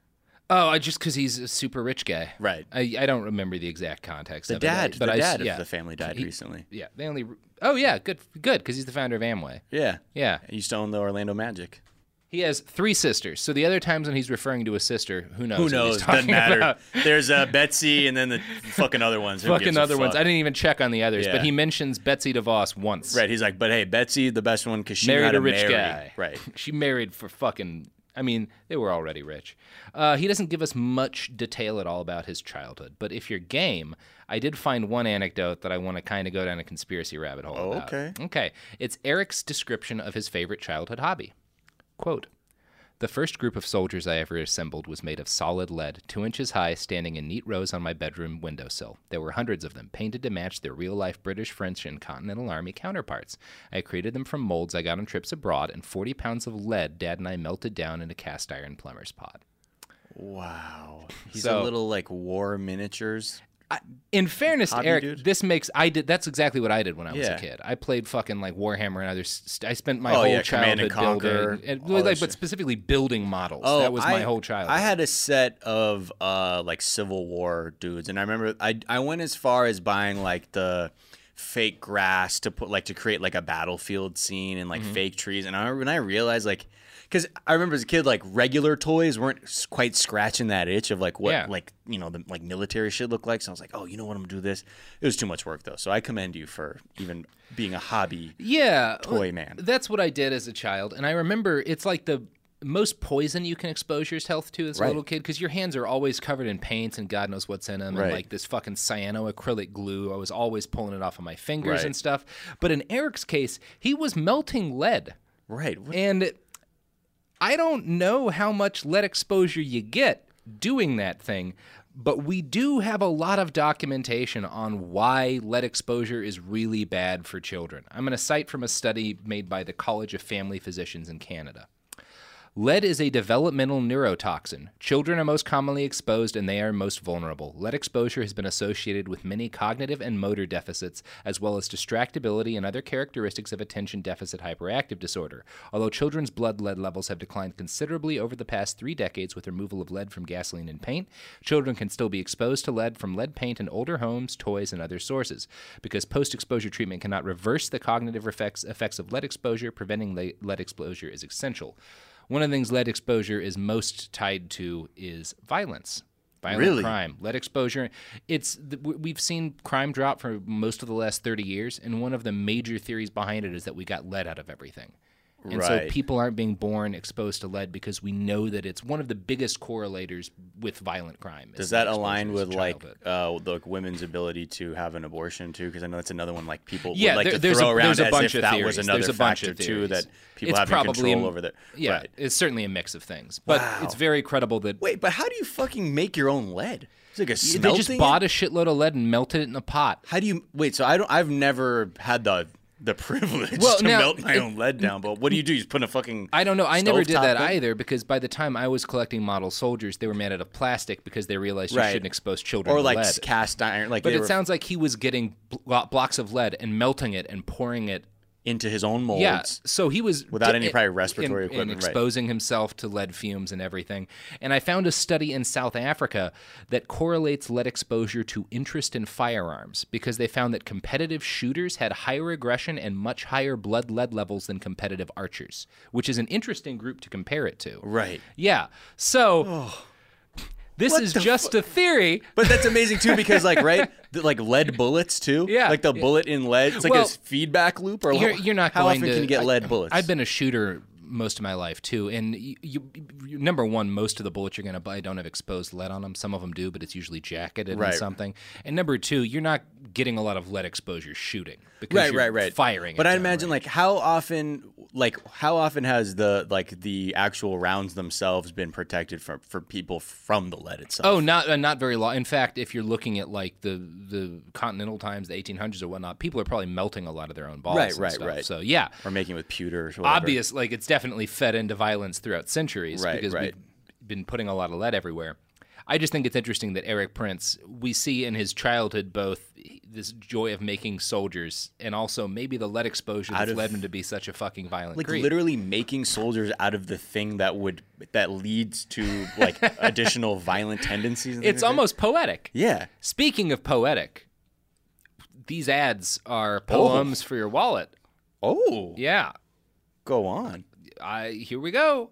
Oh, I- just because he's a super rich guy. Right. I, I don't remember the exact context. The of it, dad, but the I, dad yeah. of the family died He- recently. Yeah, they only. Oh yeah, good, good, because he's the founder of Amway. Yeah, Yeah. He used to own the Orlando Magic. He has three sisters. So the other times when he's referring to a sister, who knows? Who knows? Doesn't matter. about. [LAUGHS] There's uh, Betsy and then the fucking other ones. Who Fucking other ones. I didn't even check on the others, Yeah. but he mentions Betsy DeVos once. Right. He's like, but hey, Betsy, the best one because she married had a rich marry. guy. Right. [LAUGHS] She married for fucking. I mean, they were already rich. Uh, he doesn't give us much detail at all about his childhood, but if you're game, I did find one anecdote that I want to kind of go down a conspiracy rabbit hole. Oh, about. okay. Okay. It's Erik's description of his favorite childhood hobby. Quote. The first group of soldiers I ever assembled was made of solid lead, two inches high, standing in neat rows on my bedroom windowsill. There were hundreds of them, painted to match their real life British, French, and Continental Army counterparts. I created them from molds I got on trips abroad, and 40 pounds of lead Dad and I melted down in a cast iron plumber's pot. Wow. He's So- a little like war miniatures. In fairness Hobby to Erik, dude? this makes I did. That's exactly what I did when I was Yeah. a kid. I played fucking like Warhammer and others. st- I spent my Oh, whole yeah, Command and childhood building, and, like, but specifically building models. Oh, that was my whole childhood. I had a set of uh like Civil War dudes, and I remember I I went as far as buying like the fake grass to put like to create like a battlefield scene and like Mm-hmm. fake trees. And I when I realized like. Because I remember as a kid, like regular toys weren't quite scratching that itch of like what Yeah. like you know the like military shit looked like. So I was like, oh, you know what, I'm gonna do this. It was too much work though. So I commend you for even being a hobby yeah toy man. That's what I did as a child, and I remember it's like the most poison you can expose yourself to as a little kid because your hands are always covered in paints and God knows what's in them, Right. and like this fucking cyanoacrylic glue. I was always pulling it off of my fingers Right. and stuff. But in Erik's case, he was melting lead. Right. What- And I don't know how much lead exposure you get doing that thing, but we do have a lot of documentation on why lead exposure is really bad for children. I'm going to cite from a study made by the College of Family Physicians in Canada. Lead is a developmental neurotoxin. Children are most commonly exposed and they are most vulnerable. Lead exposure has been associated with many cognitive and motor deficits, as well as distractibility and other characteristics of attention deficit hyperactive disorder. Although children's blood lead levels have declined considerably over the past three decades with removal of lead from gasoline and paint, children can still be exposed to lead from lead paint in older homes, toys, and other sources. Because post exposure treatment cannot reverse the cognitive effects, effects of lead exposure, preventing lead exposure is essential. One of the things lead exposure is most tied to is violence. Violent Really? crime, lead exposure. It's we've seen crime drop for most of the last thirty years, and one of the major theories behind it is that we got lead out of everything. And so people aren't being born exposed to lead because we know that it's one of the biggest correlators with violent crime. Does that align with like uh, the women's ability to have an abortion too? Because I know that's another one like people yeah, would like there- to there's throw a, around there's a as bunch if of that theories. was another there's a bunch factor of too that people it's have probably control a- over that. Yeah, Right. it's certainly a mix of things, but it's very credible that Wait, but how do you fucking make your own lead? It's like a they just it? bought a shitload of lead and melted it in a pot. How do you wait? So I don't. I've never had the the [LAUGHS] privilege Well, to now, melt my it- own lead down. But what do you do? You just put in a fucking. I don't know. I never did that thing? either because by the time I was collecting model soldiers, they were made out of plastic because they realized you Right. shouldn't expose children Or like lead. cast iron. Like but it were sounds like he was getting blo- blocks of lead and melting it and pouring it into his own molds. Yeah, so he was without di- any eh, probably respiratory and- equipment. and right. exposing himself to lead fumes and everything. And I found a study in South Africa that correlates lead exposure to interest in firearms because they found that competitive shooters had higher aggression and much higher blood lead levels than competitive archers, which is an interesting group to compare it to. Right. Yeah. So oh. This What is just a theory. But that's amazing too because like right, the, like lead bullets too. Yeah. Like the bullet in lead. It's like Well, a feedback loop. Or you're, you're not how going often to, can you get I- lead bullets? I've been a shooter most of my life too, and you, you, you- number one, most of the bullets you're going to buy don't have exposed lead on them. Some of them do, but it's usually jacketed Right. in something. And number two, you're not getting a lot of lead exposure shooting because right, right, right. firing. But I down imagine like how often, like how often has the like the actual rounds themselves been protected for for people from the lead itself? Oh, not uh, not very long. In fact, if you're looking at like the the Continental times, the 1800s or whatnot, people are probably melting a lot of their own balls. right, right, stuff. right. So yeah, or making with pewter. Or whatever. obvious. Like it's definitely fed into violence throughout centuries Right, because right. we've been putting a lot of lead everywhere. I just think it's interesting that Erik Prince, we see in his childhood both this joy of making soldiers and also maybe the lead exposure that's of- led him to be such a fucking violent like creep. literally making soldiers out of the thing that would that leads to like [LAUGHS] additional violent tendencies. It's like almost poetic. Yeah. Speaking of poetic, these ads are oh. poems for your wallet. Oh. Yeah. Go on. I here we go.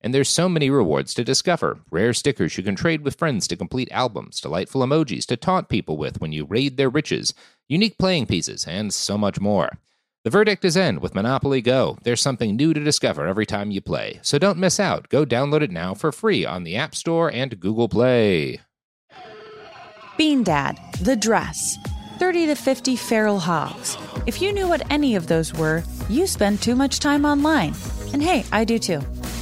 And there's so many rewards to discover rare stickers you can trade with friends to complete albums, delightful emojis to taunt people with when you raid their riches, unique playing pieces, and so much more. The verdict is in with Monopoly Go. There's something new to discover every time you play. So don't miss out. Go download it now for free on the App Store and Google Play. Bean Dad, The Dress, 30 to 50 Feral Hogs. If you knew what any of those were, you spend too much time online. And hey, I do too.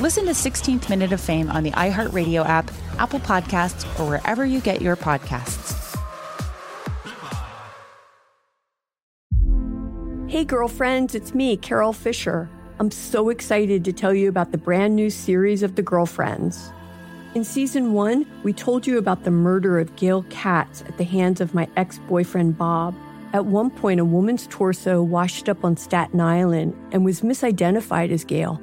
Listen to 16th Minute of Fame on the iHeartRadio app, Apple Podcasts, or wherever you get your podcasts. Hey, girlfriends, it's me, Carol Fisher. I'm so excited to tell you about the brand new series of The Girlfriends. In season one, we told you about the murder of Gail Katz at the hands of my ex boyfriend Bob. At one point, a woman's torso washed up on Staten Island and was misidentified as Gail.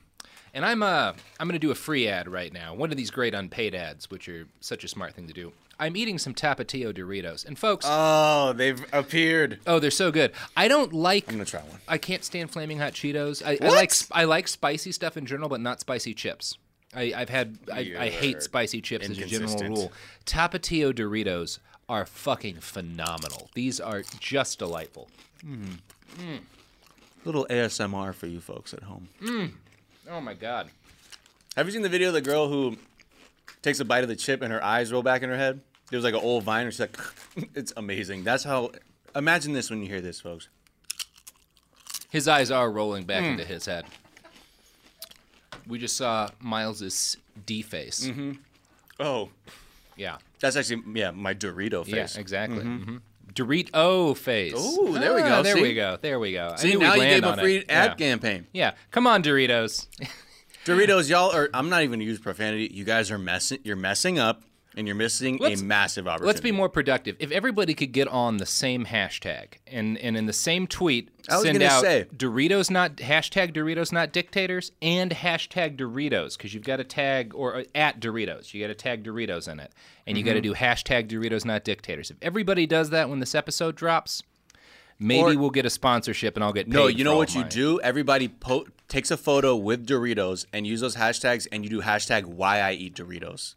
And I'm uh I'm gonna do a free ad right now. One of these great unpaid ads, which are such a smart thing to do. I'm eating some Tapatio Doritos, and folks, Oh, they've appeared. oh, they're so good. I don't like. I'm gonna try one. I can't stand flaming hot Cheetos. I, I What? like I like spicy stuff in general, but not spicy chips. I, I've had I, I hate spicy chips as a general rule. Tapatio Doritos are fucking phenomenal. These are just delightful. Hmm. Hmm. Little ASMR for you folks at home. Hmm. Oh my god. Have you seen the video of the girl who takes a bite of the chip and her eyes roll back in her head? There was like an old vine, and she's like, "It's amazing." That's how. Imagine this when you hear this, folks. His eyes are rolling back Mm. into his head. We just saw Miles's D face. Mm-hmm. Oh, Yeah. that's actually yeah my Dorito face. Yeah, exactly. Hmm Dorito face. Oh, there we Ah, go. There See? we go. There we go. See, now you gave a on it. free ad Yeah. campaign. Yeah. Come on, Doritos. [LAUGHS] Doritos, y'all are. I'm not even gonna use profanity. You guys are messing. You're messing up, and you're missing Let's- a massive opportunity. Let's be more productive. If everybody could get on the same hashtag and, and in the same tweet I was send out say. Doritos not hashtag Doritos not dictators and hashtag Doritos because you've got to tag or uh, at Doritos. You got to tag Doritos in it, and you got to do hashtag Doritos not dictators. If everybody does that when this episode drops, maybe Or- we'll get a sponsorship and I'll get paid. No, you know what you do? Everybody po- takes a photo with Doritos and use those hashtags, and you do hashtag why I eat Doritos.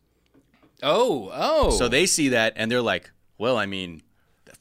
Oh, oh. So they see that and they're like, well, I mean,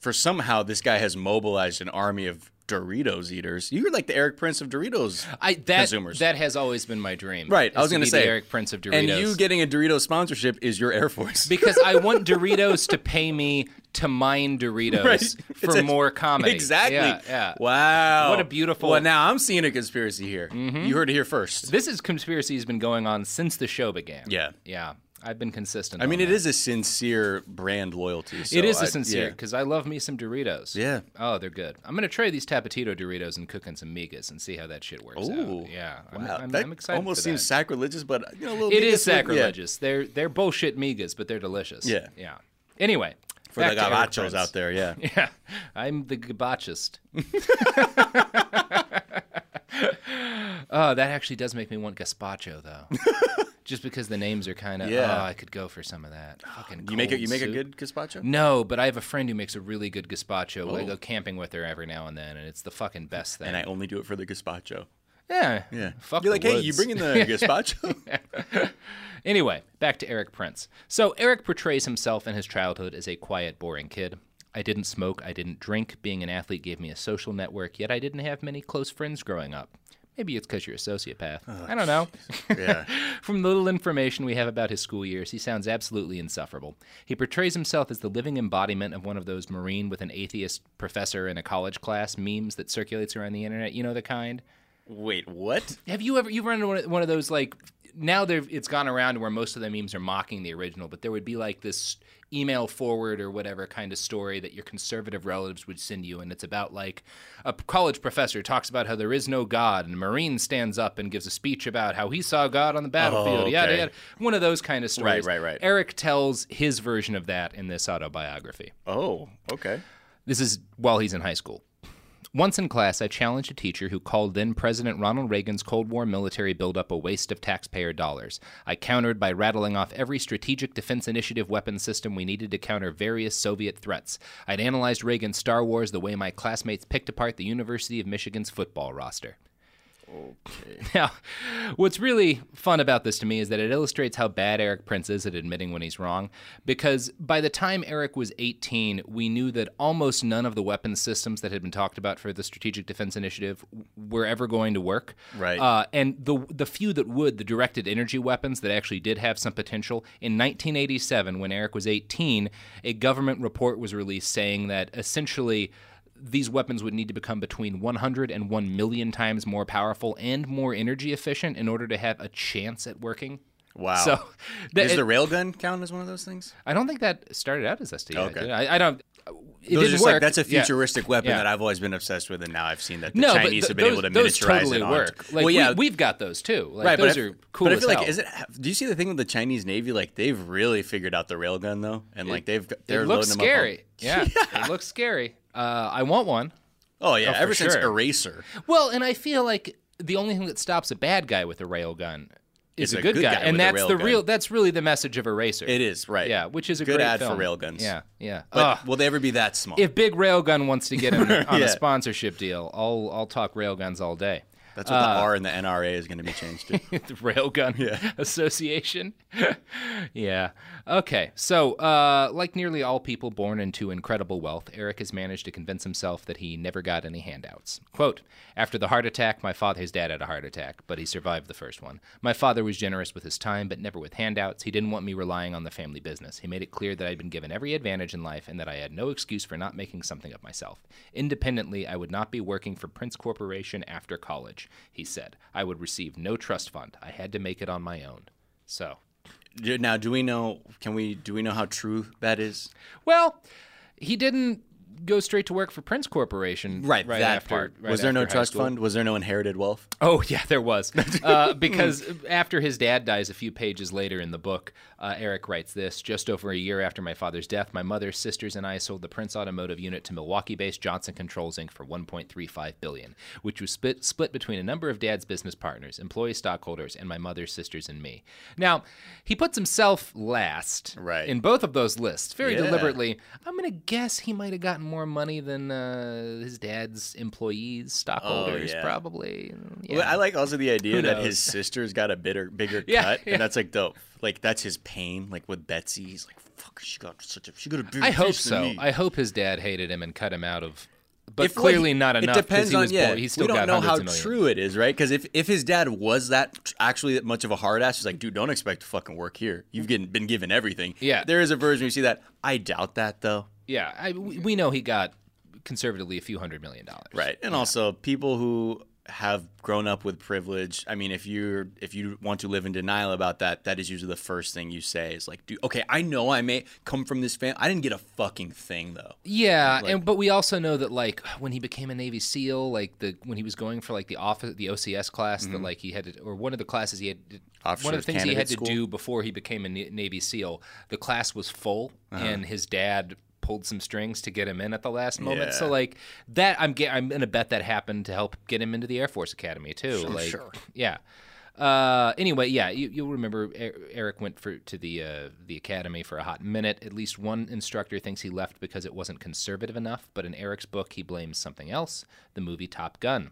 for somehow this guy has mobilized an army of Doritos eaters. You're like the Erik Prince of Doritos I that consumers. that has always been my dream. right. I was going to the say Erik Prince of Doritos. And you getting a Dorito sponsorship is your Air Force. [LAUGHS] because I want Doritos to pay me to mine Doritos [LAUGHS] Right. for a- more comedy. Exactly. Yeah, yeah. Wow. What a beautiful- Well, now I'm seeing a conspiracy here. Mm-hmm. You heard it here first. This is conspiracy has been going on since the show began. Yeah. Yeah. I've been consistent. I mean, it that. is a sincere brand loyalty. So it is I- a sincere yeah. because I love me some Doritos. Yeah. Oh, they're good. I'm gonna try these Tapatio Doritos and cook in some migas and see how that shit works Ooh. out. Yeah. I'm, Wow, I'm, that I'm excited. almost seems that. sacrilegious, but you know, a little It yeah. sacrilegious. They're they're bullshit migas, but they're delicious. Yeah. Yeah. Anyway. For back the gabachos out there, yeah. [LAUGHS] Yeah. I'm the gabachist. [LAUGHS] [LAUGHS] oh, that actually does make me want gazpacho though. [LAUGHS] Just because the names are kind of Yeah. oh, I could go for some of that. [GASPS] Fucking You make it. You make a good gazpacho. No, but I have a friend who makes a really good gazpacho. I Oh. go camping with her every now and then, and it's the fucking best thing. and I only do it for the gazpacho. yeah, Yeah. Fuck You're like, hey, you woods." bringing the [LAUGHS] gazpacho? Anyway, back to Erik Prince. So Erik portrays himself in his childhood as a quiet, boring kid. I didn't smoke, I didn't drink. Being an athlete gave me a social network, yet I didn't have many close friends growing up. Maybe it's because you're a sociopath. Oh, I don't know. yeah. [LAUGHS] From the little information we have about his school years, he sounds absolutely insufferable. He portrays himself as the living embodiment of one of those Marine with an atheist professor in a college class memes that circulates around the internet. You know the kind? Wait, what? Have you ever you've run into one of- one of those like now they've it's gone around where most of the memes are mocking the original, but there would be like this email forward or whatever kind of story that your conservative relatives would send you, and it's about like a college professor talks about how there is no God, and a Marine stands up and gives a speech about how he saw God on the battlefield. Oh, yada okay. yada. One of those kind of stories. Right, right, right. Erik tells his version of that in this autobiography. Oh, okay. This is while he's in high school. Once in class, I challenged a teacher who called then President Ronald Reagan's Cold War military buildup a waste of taxpayer dollars. I countered by rattling off every strategic defense initiative weapon system we needed to counter various Soviet threats. I'd analyzed Reagan's Star Wars the way my classmates picked apart the University of Michigan's football roster. Okay. [LAUGHS] Now, what's really fun about this to me is that it illustrates how bad Erik Prince is at admitting when he's wrong. Because by the time Erik was 18, we knew that almost none of the weapons systems that had been talked about for the Strategic Defense Initiative were ever going to work. Right. Uh, and the the few that would, the directed energy weapons that actually did have some potential, in 1987, when Erik was 18, a government report was released saying that essentially these weapons would need to become between 100 and 1 million times more powerful and more energy efficient in order to have a chance at working. Wow. So, Does it- the railgun count as one of those things? I don't think that started out as SDI. Okay. I, I don't. It Those didn't just work. like that's a Yeah. futuristic weapon Yeah. that I've always been obsessed with, and now I've seen that the no, Chinese but have been those, able to those miniaturize totally it. work. Like, well, yeah, we, have got those too. Like, right, those but are cool But I feel hell. like is it? Do you see the thing with the Chinese Navy? Like they've really figured out the railgun though, and like they've they're it looks loading them up on- scary. [LAUGHS] Yeah, it looks scary. Uh, I want one. Oh yeah, Oh, ever since sure. Eraser. Well, and I feel like the only thing that stops a bad guy with a railgun is a, a good, good guy, guy and that's the railgun. real. That's really the message of Eraser. It is right. Yeah, which is a good great ad film. for railguns. Yeah, yeah. But Ugh. will they ever be that small? if Big Railgun wants to get in [LAUGHS] on Yeah. a sponsorship deal, I'll I'll talk railguns all day. That's what the Uh, R in the NRA is going to be changed to. [LAUGHS] the Railgun Association. [LAUGHS] yeah. Okay. So, uh, like nearly all people born into incredible wealth, Erik has managed to convince himself that he never got any handouts. Quote After the heart attack, my father, his dad had a heart attack, but he survived the first one. My father was generous with his time, but never with handouts. He didn't want me relying on the family business. He made it clear that I'd been given every advantage in life and that I had no excuse for not making something of myself. Independently, I would not be working for Prince Corporation after college, he said. I would receive no trust fund. I had to make it on my own. So, Now, do we know? Can we? Do we know how true that is? well, he didn't go straight to work for Prince Corporation. Right, right that after, part. right was there no trust fund? Was there no inherited wealth? Oh [LAUGHS] yeah, there was. [LAUGHS] Uh, because after his dad dies, a few pages later in the book, uh, Erik writes this: Just over a year after my father's death, my mother, sisters, and I sold the Prince Automotive unit to Milwaukee-based Johnson Controls Inc. for 1.35 billion, which was split split between a number of Dad's business partners, employee stockholders, and my mother, sisters, and me. Now, he puts himself last Right. in both of those lists very Yeah. deliberately. I'm gonna guess he might have gotten more money than uh, his dad's employees, stockholders, Oh, yeah. probably. Well, I like also the idea that his sister's got a bitter, bigger [LAUGHS] Yeah, cut, yeah. and that's like the like that's his pain. Like with Betsy, he's like, "Fuck, she got such a she got a bigger I hope so. me." I hope his dad hated him and cut him out of. But If, like, clearly not enough. It depends he on yeah. born- He still we don't got know how hundreds of million. true it is, right? Because if if his dad was that actually that much of a hard ass, he's like, dude, don't expect to fucking work here. You've getting, been given everything. Yeah. there is a version where you see that. I doubt that though. Yeah, I, we we know he got conservatively a few hundred million dollars. Right. And also people who have grown up with privilege. I mean, if you're if you want to live in denial about that, that is usually the first thing you say is like, dude, okay, I know I may come from this family. I didn't get a fucking thing though. Yeah, Like- and but we also know that like when he became a Navy SEAL, like the when he was going for like the office, the OCS class that Mhm. like he had to, or one of the classes he had, one of the things he had to School? do before he became a Navy SEAL, the class was full, Uh-huh. and his dad pulled some strings to get him in at the last moment. So like that, I'm ge- I'm gonna bet that happened to help get him into the Air Force Academy too. Sure, like, sure. yeah. Uh, anyway, yeah, you, you'll remember Er- Erik went for to the uh, the academy for a hot minute. At least one instructor thinks he left because it wasn't conservative enough. But in Erik's book, he blames something else: the movie Top Gun.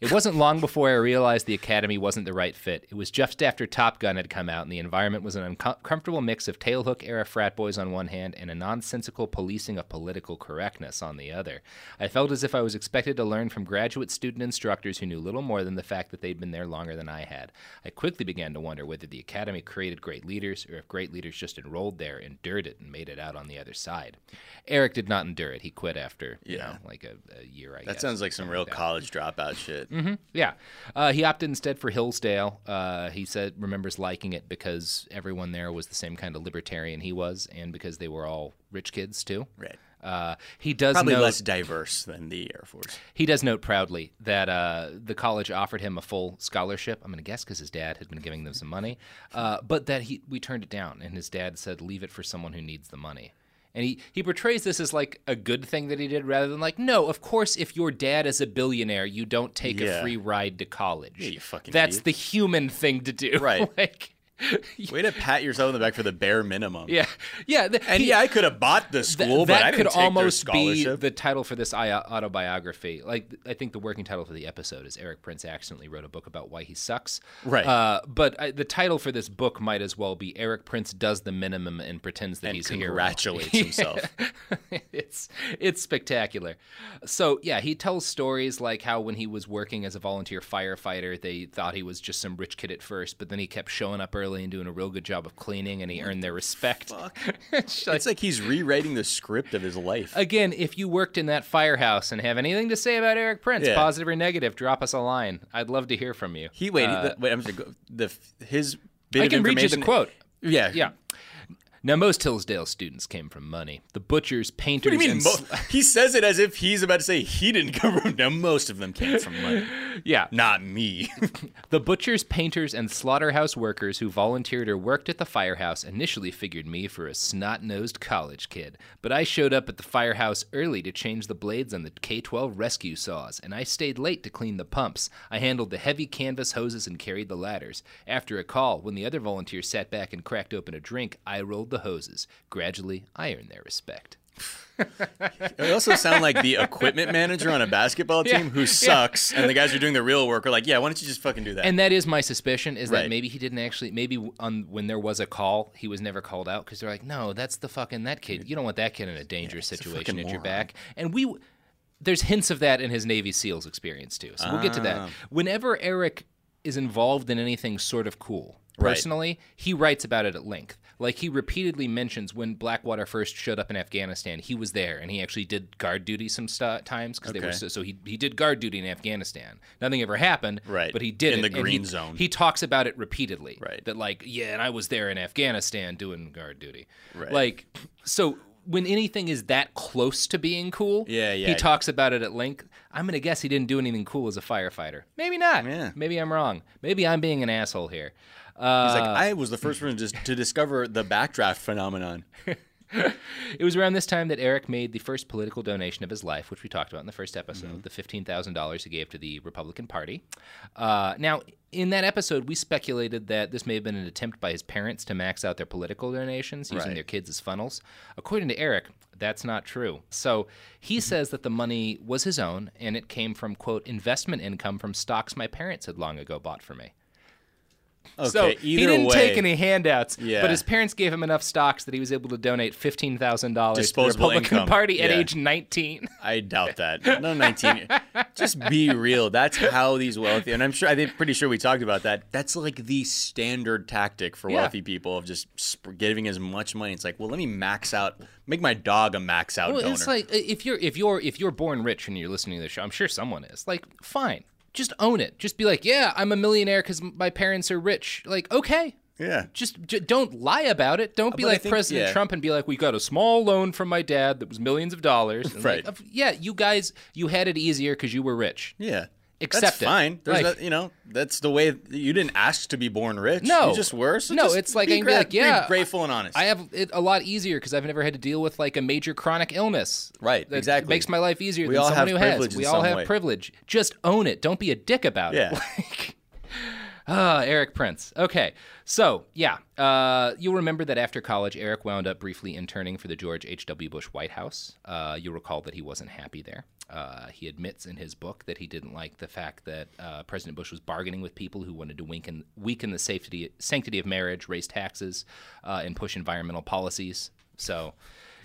It wasn't long before I realized the Academy wasn't the right fit. It was just after Top Gun had come out, and the environment was an uncomfortable mix of tailhook era frat boys on one hand and a nonsensical policing of political correctness on the other. I felt as if I was expected to learn from graduate student instructors who knew little more than the fact that they'd been there longer than I had. I quickly began to wonder whether the Academy created great leaders or if great leaders just enrolled there, endured it, and made it out on the other side. Erik did not endure it. He quit after, you know, like a, a year, I That guess. sounds like some real that. college dropout shit. Hmm Yeah, uh, he opted instead for Hillsdale. Uh, he said remembers liking it because everyone there was the same kind of libertarian he was, and because they were all rich kids too. Right. Uh, he does Probably note, less diverse than the Air Force. He does note proudly that uh, the college offered him a full scholarship. I'm going to guess because his dad had been giving them some money, uh, but that he we turned it down, and his dad said, "Leave it for someone who needs the money." And he, he portrays this as like a good thing that he did rather than like, no, of course, if your dad is a billionaire, you don't take a free ride to college. Yeah, you fucking That's idiot. the human thing to do. [LAUGHS] Right. like, [LAUGHS] Way to pat yourself on the back for the bare minimum. yeah. Yeah. the- And he- yeah, I could have bought the Th- school, that but I could almost be the title for this autobiography. Like, I think the working title for the episode is Erik Prince accidentally wrote a book about why he sucks. Right. Uh, but I, the title for this book might as well be Erik Prince does the minimum and pretends that And he's a hero. congratulates [LAUGHS] himself. [LAUGHS] it's it's spectacular. So yeah, he tells stories like how when he was working as a volunteer firefighter, they thought he was just some rich kid at first, but then he kept showing up early and doing a real good job of cleaning, and he earned their respect. [LAUGHS] It's it's like he's rewriting the script of his life. Again, if you worked in that firehouse and have anything to say about Erik Prince, Yeah. positive or negative, drop us a line. I'd love to hear from you. He wait, Uh, the, wait. I'm sorry. go- The his bit I of can read you the quote. Yeah, Yeah. Now, most Hillsdale students came from money. The butchers, What painters, do you mean? and Mo- sl- [LAUGHS] he says it as if he's about to say he didn't come from. Now, most of them came from money. [LAUGHS] yeah, Not me. [LAUGHS] The butchers, painters, and slaughterhouse workers who volunteered or worked at the firehouse initially figured me for a snot nosed college kid. But I showed up at the firehouse early to change the blades on the K 12 rescue saws, and I stayed late to clean the pumps. I handled the heavy canvas hoses and carried the ladders. After a call, when the other volunteers sat back and cracked open a drink, I rolled the hoses. Gradually, I earned their respect. [LAUGHS] They also sound like the equipment manager on a basketball Yeah, team who yeah. sucks, and the guys who are doing the real work are like, "Yeah, why don't you just fucking do that?" And that is my suspicion is that maybe he didn't actually maybe on when there was a call he was never called out because they're like no that's the fucking that kid you don't want that kid in a dangerous situation fucking at your back and we there's hints of that in his Navy SEALs experience too so we'll get to that Ah. whenever Erik is involved in anything sort of cool Right. personally he writes about it at length like he repeatedly mentions when Blackwater first showed up in Afghanistan, he was there and he actually did guard duty some stu- times because they were so, so he he did guard duty in Afghanistan. Nothing ever happened, Right. But he did In it, the and he- green zone. He talks about it repeatedly, Right. That like, yeah, and I was there in Afghanistan doing guard duty, Right. Like, so when anything is that close to being cool, Yeah, yeah. he talks about it at length. I'm gonna guess he didn't do anything cool as a firefighter. Maybe not. Yeah. Maybe I'm wrong. Maybe I'm being an asshole here. Uh, He's like, I was the first person to, to discover the backdraft phenomenon. [LAUGHS] It was around this time that Erik made the first political donation of his life, which we talked about in the first episode, Mm-hmm. the $15,000 he gave to the Republican Party. Uh, now, in that episode, we speculated that this may have been an attempt by his parents to max out their political donations using Right. their kids as funnels. According to Eric, that's not true. So he says that the money was his own and it came from, quote, investment income from stocks my parents had long ago bought for me. Okay, so he didn't way, take any handouts, Yeah. but his parents gave him enough stocks that he was able to donate fifteen thousand dollars to the Republican income. Party at age nineteen. I doubt that. No, 19. Just be real. That's how these wealthy, and I'm sure, I'm pretty sure we talked about that. That's like the standard tactic for Yeah. wealthy people of just giving as much money. It's like, well, let me max out, make my dog a max out Well, donor. it's like if you're if you're if you're born rich and you're listening to the show, I'm sure someone is. Like, fine, just own it. Just be like, yeah, I'm a millionaire because my parents are rich. Like, okay. yeah. Just, j- don't lie about it. Don't be But like think- President yeah. Trump and be like, "We got a small loan from my dad that was millions of dollars." Right. like, yeah, you guys, you had it easier because you were rich. Yeah. Accept that's it. fine. There's Like- that, you know, that's the way you didn't ask to be born rich. No, you just were. So no, just it's like be I can be gra- like, yeah, be grateful and honest. I have it a lot easier because I've never had to deal with like a major chronic illness. Right, exactly. Makes my life easier We than someone who has. We all have way. privilege. Just own it. Don't be a dick about Yeah. it. [LAUGHS] Like, Ah, Erik Prince. Okay, so yeah, uh, you'll remember that after college, Erik wound up briefly interning for the George H.W. Bush White House. Uh, you'll recall that he wasn't happy there. Uh, he admits in his book that he didn't like the fact that uh, President Bush was bargaining with people who wanted to weaken, weaken the safety, sanctity of marriage, raise taxes, uh, and push environmental policies. So,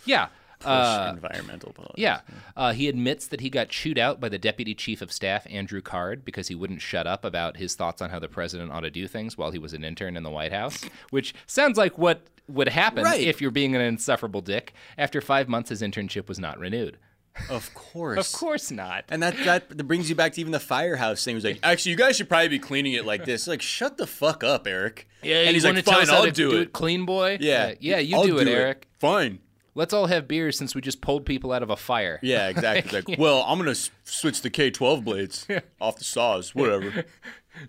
yeah. Push uh, environmental policy. yeah. Uh, he admits that he got chewed out by the deputy chief of staff, Andrew Card, because he wouldn't shut up about his thoughts on how the president ought to do things while he was an intern in the White House, which sounds like what would happen Right. if you're being an insufferable dick. After five months, his internship was not renewed. [LAUGHS] Of course. Of course not. And that, that that [LAUGHS] brings you back to even the firehouse thing. It was like, actually, you guys should probably be cleaning it like this. Like, shut the fuck up, Erik. Yeah, and he's like, fine, I'll to do, it. clean boy. Yeah, yeah, you I'll do it, Erik. Fine. Let's all have beers since we just pulled people out of a fire. Yeah, [LAUGHS] exactly. Like, well, I'm gonna s- switch the K12 blades off the saws. Whatever.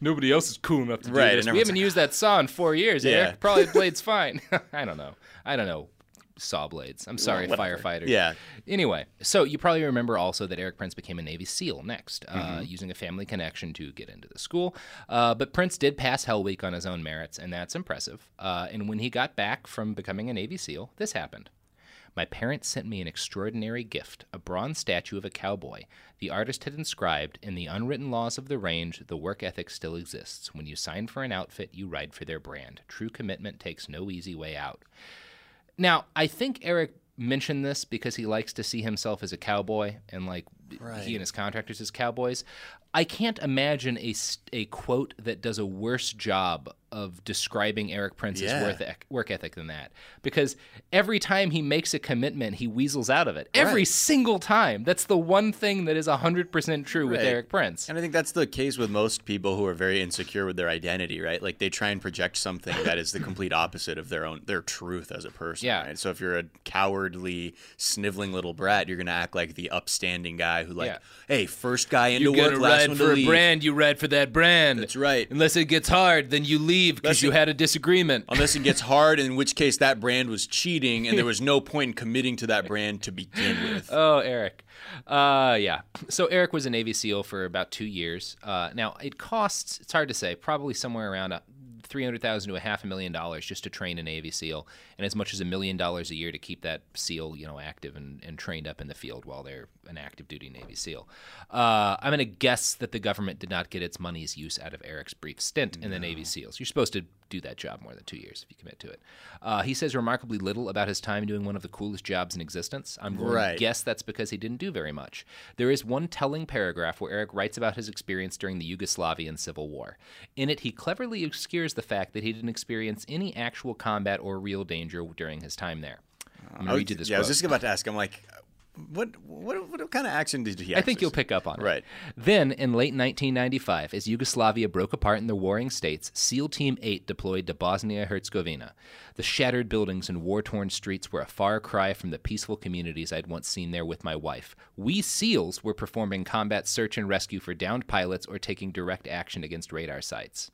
Nobody else is cool enough to do Right, this. We haven't like, used that saw in four years, Yeah. Erik. Probably the blade's fine. I don't know. I don't know. Saw blades. I'm sorry, whatever. firefighters. Yeah. Anyway, so you probably remember also that Erik Prince became a Navy SEAL next, uh, Mm-hmm. using a family connection to get into the school. Uh, but Prince did pass Hell Week on his own merits, and that's impressive. Uh, and when he got back from becoming a Navy SEAL, this happened. My parents sent me an extraordinary gift a bronze statue of a cowboy. The artist had inscribed, In the unwritten laws of the range, the work ethic still exists. When you sign for an outfit, you ride for their brand. True commitment takes no easy way out. Now, I think Erik mentioned this because he likes to see himself as a cowboy and like Right. he and his contractors as cowboys. I can't imagine a, a quote that does a worse job of describing Erik Prince's Yeah. work, work ethic than that. Because every time he makes a commitment, he weasels out of it. Every single time. That's the one thing that is 100% true with Erik Prince. And I think that's the case with most people who are very insecure with their identity, right? Like they try and project something that is the complete opposite of their own their truth as a person. Yeah. Right? So if you're a cowardly, sniveling little brat, you're gonna act like the upstanding guy who like, Yeah. hey, first guy into You're work, last one for to a brand, you ride for that brand. That's right. Unless it gets hard, then you leave because Unless you had a disagreement. Unless it gets hard, in which case that brand was cheating, and there was no point in committing to that brand to begin with. [LAUGHS] Oh, Erik. Uh, yeah. So Erik was a Navy SEAL for about two years. Uh, now it costs. It's hard to say. Probably somewhere around three hundred thousand to a half a million dollars just to train a Navy SEAL, and as much as a million dollars a year to keep that SEAL, you know, active and, and trained up in the field while they're an active duty Navy SEAL. Uh, I'm going to guess that the government did not get its money's use out of Erik's brief stint in the Navy SEALs. You're supposed to do that job more than two years if you commit to it. Uh, he says remarkably little about his time doing one of the coolest jobs in existence. I'm going Right. to guess that's because he didn't do very much. There is one telling paragraph where Erik writes about his experience during the Yugoslavian Civil War. In it, he cleverly obscures the fact that he didn't experience any actual combat or real danger during his time there. I'm going to read you this yeah, I was just about to ask. I'm like, what, what, what kind of action did he? I think you'll pick up on it. Right. Then, in late 1995, as Yugoslavia broke apart in the warring states, SEAL Team 8 deployed to Bosnia Herzegovina. The shattered buildings and war torn streets were a far cry from the peaceful communities I'd once seen there with my wife. We SEALs were performing combat search and rescue for downed pilots or taking direct action against radar sites.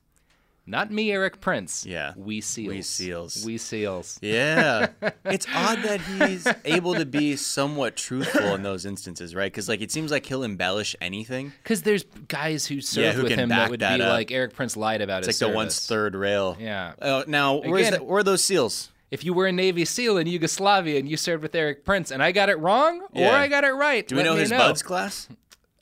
Not me, Erik Prince. Yeah. We SEALs. We SEALs. We SEALs. Yeah. it's odd that he's able to be somewhat truthful in those instances, right? Because like it seems like he'll embellish anything. Because there's guys who served who with him that would that be up. like Erik Prince lied about It's his like the once third rail. Yeah. Oh, now where's Again- that, where are those seals? If you were a Navy SEAL in Yugoslavia and you served with Erik Prince, and I got it wrong or I got it right, Do we know his BUD/S class?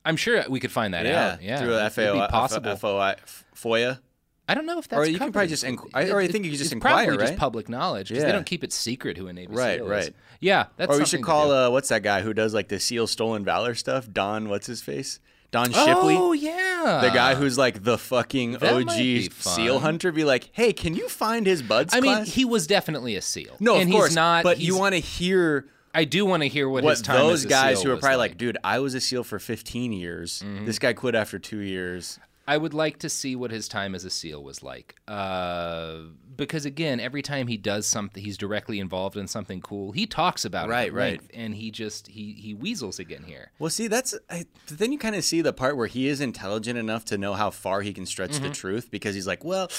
I'm sure we could find that out. Yeah, through a FAO, possible. FOI, FOIA. I don't know if that's Or you can probably just inqu- I- or I think you could just inquire, probably just public knowledge because Yeah. they don't keep it secret who a Navy Right, SEAL is. right. Yeah, that's or we should call uh, what's that guy who does like the SEAL stolen valor stuff? Don, what's his face? Don Shipley. Oh yeah, The guy who's like the fucking That OG SEAL hunter. Be like, hey, can you find his BUD/S I mean, he was definitely a SEAL. no, and of course he's not. But you want to hear I do want to hear what, what his time those as a guys who are probably like. like, dude, I was a SEAL for 15 years. Mhm. This guy quit after two years. I would like to see what his time as a SEAL was like. Uh, because again, every time he does something, he's directly involved in something cool. He talks about Right, it, right. and he just he he weasels again here. Well, see, that's I, then you kind of see the part where he is intelligent enough to know how far he can stretch the Mhm. truth because he's like, well,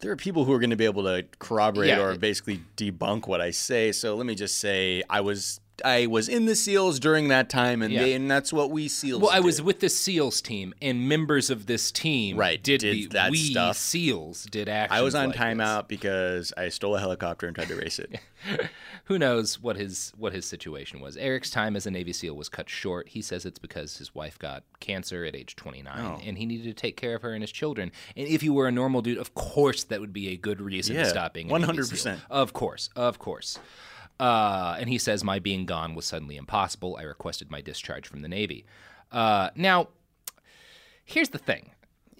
there are people who are going to be able to corroborate Yeah. or basically debunk what I say. So let me just say I was I was in the SEALs during that time, and Yeah. they, and that's what we SEALs. Well, I did. was with the SEALs team, and members of this team Right, did, did the, that we stuff. SEAls did actions I was on like timeout because I stole a helicopter and tried to race it. [LAUGHS] Who knows what his what his situation was? Erik's time as a Navy SEAL was cut short. He says it's because his wife got cancer at age 29, Oh. and he needed to take care of her and his children. And if you were a normal dude, of course that would be a good reason Yeah, to stop being a Navy 100%. Of course, of course. Uh, and he says my being gone was suddenly impossible. I requested my discharge from the Navy. Uh, now, here's the thing.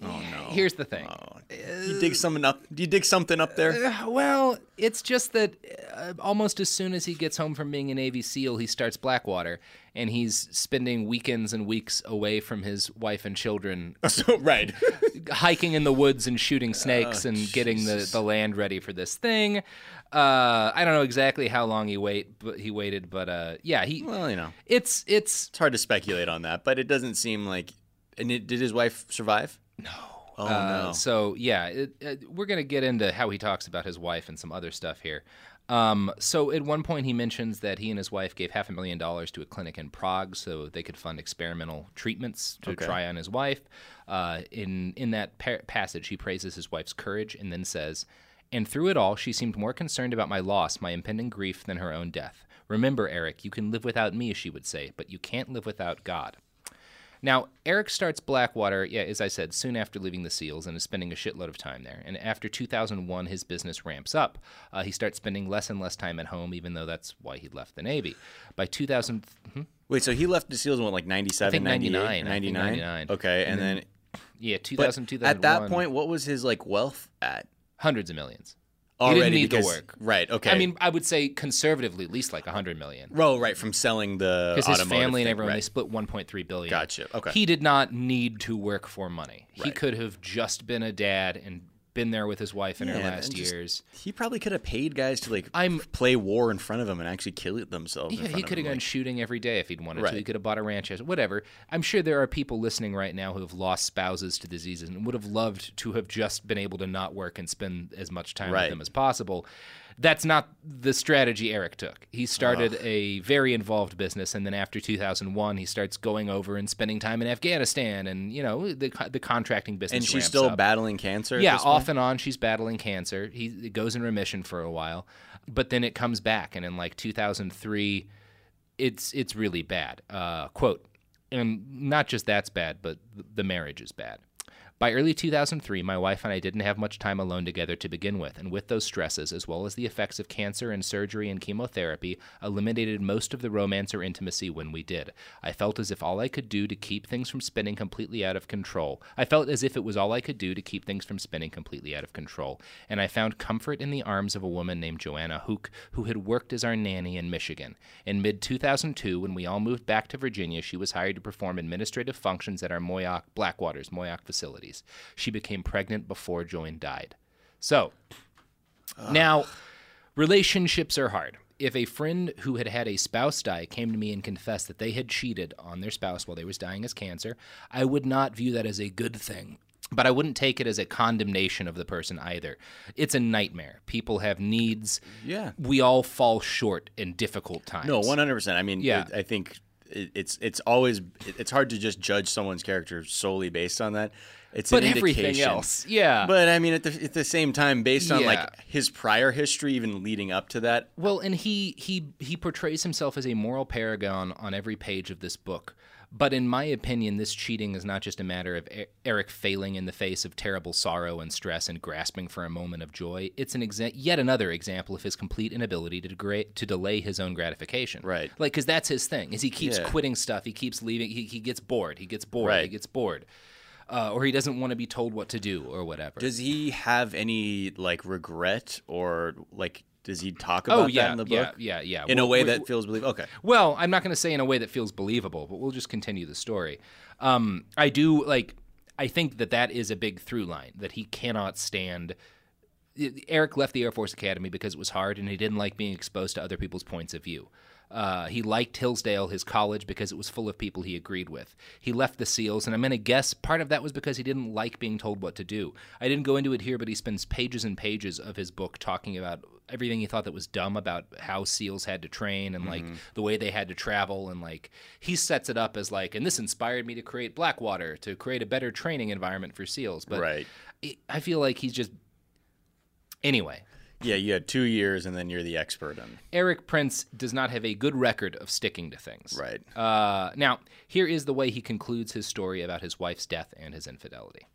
Oh no! Here's the thing. Oh. you dig something up? Do you dig something up there? Uh, well, it's just that uh, almost as soon as he gets home from being a Navy SEAL, he starts Blackwater, and he's spending weekends and weeks away from his wife and children, [LAUGHS] so, right? hiking in the woods and shooting snakes Oh, and getting the, the land ready for this thing. Uh, I don't know exactly how long he wait, but he waited, but uh, yeah, he. Well, you know, it's it's it's hard to speculate on that, but it doesn't seem like. And it, did his wife survive? No. Oh Uh, no. So yeah, it, uh, we're gonna get into how he talks about his wife and some other stuff here. Um, so at one point he mentions that he and his wife gave half a million dollars to a clinic in Prague so they could fund experimental treatments to Okay. try on his wife. Uh, in in that par- passage, he praises his wife's courage and then says, "And through it all, she seemed more concerned about my loss, my impending grief, than her own death. Remember, Erik, you can live without me," she would say, "but you can't live without God." Now, Erik starts Blackwater, yeah, as I said, soon after leaving the SEALs and is spending a shitload of time there. And after 2001, his business ramps up. Uh, he starts spending less and less time at home, even though that's why he left the Navy. By 2000, hmm? Wait, so he left the Seals in what, like 97, I think 98, 99. 99? 99. Okay, and, And then, then Yeah, but 2000, 2001. At that point, what was his like wealth at? Hundreds of millions. Already he didn't need because, the work. Right. Okay. I mean, I would say conservatively, at least like a 100 million. oh, right, from selling the Because his family and thing, everyone, they split 1.3 billion. Gotcha. Okay. He did not need to work for money. He could have just been a dad and been there with his wife in her last just- years. He probably could have paid guys to like I'm- play war in front of him and actually kill it themselves. Yeah, he could have gone like- shooting every day if he'd wanted to. He could have bought a ranch house, whatever. I'm sure there are people listening right now who have lost spouses to diseases and would have loved to have just been able to not work and spend as much time Right. with them as possible. That's not the strategy Erik took. He started a very involved business, and then after 2001, he starts going over and spending time in Afghanistan, and you know the the contracting business. and she's still up. battling cancer. Yeah, this point? off and on, she's battling cancer. He it goes in remission for a while, but then it comes back, and in like 2003, it's it's really bad. Uh, quote, and not just that's bad, but the marriage is bad. By early 2003, my wife and I didn't have much time alone together to begin with, and with those stresses, as well as the effects of cancer and surgery and chemotherapy, eliminated most of the romance or intimacy when we did. I felt as if all I could do to keep things from spinning completely out of control. I felt as if it was all I could do to keep things from spinning completely out of control, and I found comfort in the arms of a woman named Joanna Houck, who had worked as our nanny in Michigan. In mid 2002, when we all moved back to Virginia, she was hired to perform administrative functions at our Moyock Blackwaters Moyock She became pregnant before Joan died. So, now relationships are hard. If a friend who had had a spouse die came to me and confessed that they had cheated on their spouse while they was dying as cancer, I would not view that as a good thing. But I wouldn't take it as a condemnation of the person either. It's a nightmare. People have needs. Yeah. We all fall short in difficult times. No, one hundred percent. I mean, Yeah. I think it's it's always it's hard to just judge someone's character solely based on that. It's But an everything else, yeah. But I mean, at the at the same time, based on Yeah. like his prior history, even leading up to that, Well, and he he he portrays himself as a moral paragon on every page of this book. But in my opinion, this cheating is not just a matter of Erik failing in the face of terrible sorrow and stress and grasping for a moment of joy. It's an exa- yet another example of his complete inability to degra- to delay his own gratification. Right. Like, because that's his thing. Is he keeps Yeah. quitting stuff. He keeps leaving. He, he gets bored. He gets bored. He gets bored. Uh, or he doesn't want to be told what to do or whatever. does he have any like regret or like does he talk Oh, about yeah, that in the book? yeah, yeah. yeah. In a way we- that feels believable. Okay. Well, I'm not going to say in a way that feels believable, but we'll just continue the story. Um, I do like. I think that that is a big through line that he cannot stand. Erik left the Air Force Academy because it was hard, and he didn't like being exposed to other people's points of view. Uh, he liked Hillsdale, his college, because it was full of people he agreed with. He left the SEALs, and I'm going to guess part of that was because he didn't like being told what to do. I didn't go into it here, but he spends pages and pages of his book talking about everything he thought that was dumb about how SEALs had to train and like the way they had to travel. And like he sets it up as like, and this inspired me to create Blackwater to create a better training environment for SEALs. But Right. I feel like he's just. Anyway, Yeah, you had two years, and then you're the expert on. Erik Prince does not have a good record of sticking to things. Right. Uh, now, here is the way he concludes his story about his wife's death and his infidelity.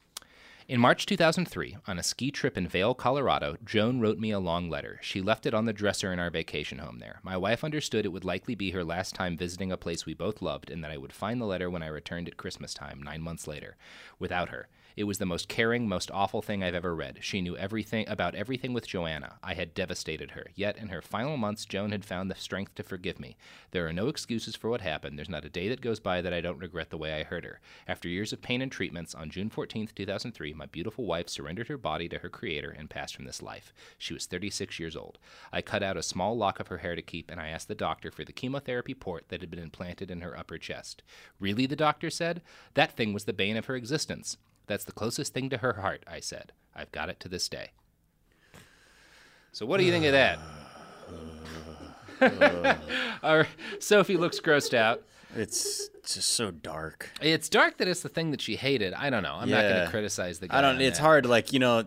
In March 2003, on a ski trip in Vail, Colorado, Joan wrote me a long letter. She left it on the dresser in our vacation home there. My wife understood it would likely be her last time visiting a place we both loved, and that I would find the letter when I returned at Christmas time, nine months later, without her. It was the most caring, most awful thing I've ever read. She knew everything about everything with Joanna. I had devastated her. Yet, in her final months, Joan had found the strength to forgive me. There are no excuses for what happened. There's not a day that goes by that I don't regret the way I hurt her. After years of pain and treatments, on June 14th, 2003, my beautiful wife surrendered her body to her creator and passed from this life. She was 36 years old. I cut out a small lock of her hair to keep, and I asked the doctor for the chemotherapy port that had been implanted in her upper chest. Really, the doctor said? That thing was the bane of her existence. That's the closest thing to her heart, I said. I've got it to this day. So, what do you think of that? [LAUGHS] Our Sophie looks grossed out. It's just so dark. It's dark that it's the thing that she hated. I don't know. I'm not going to criticize the guy. I don't. It's that. hard. Like you know,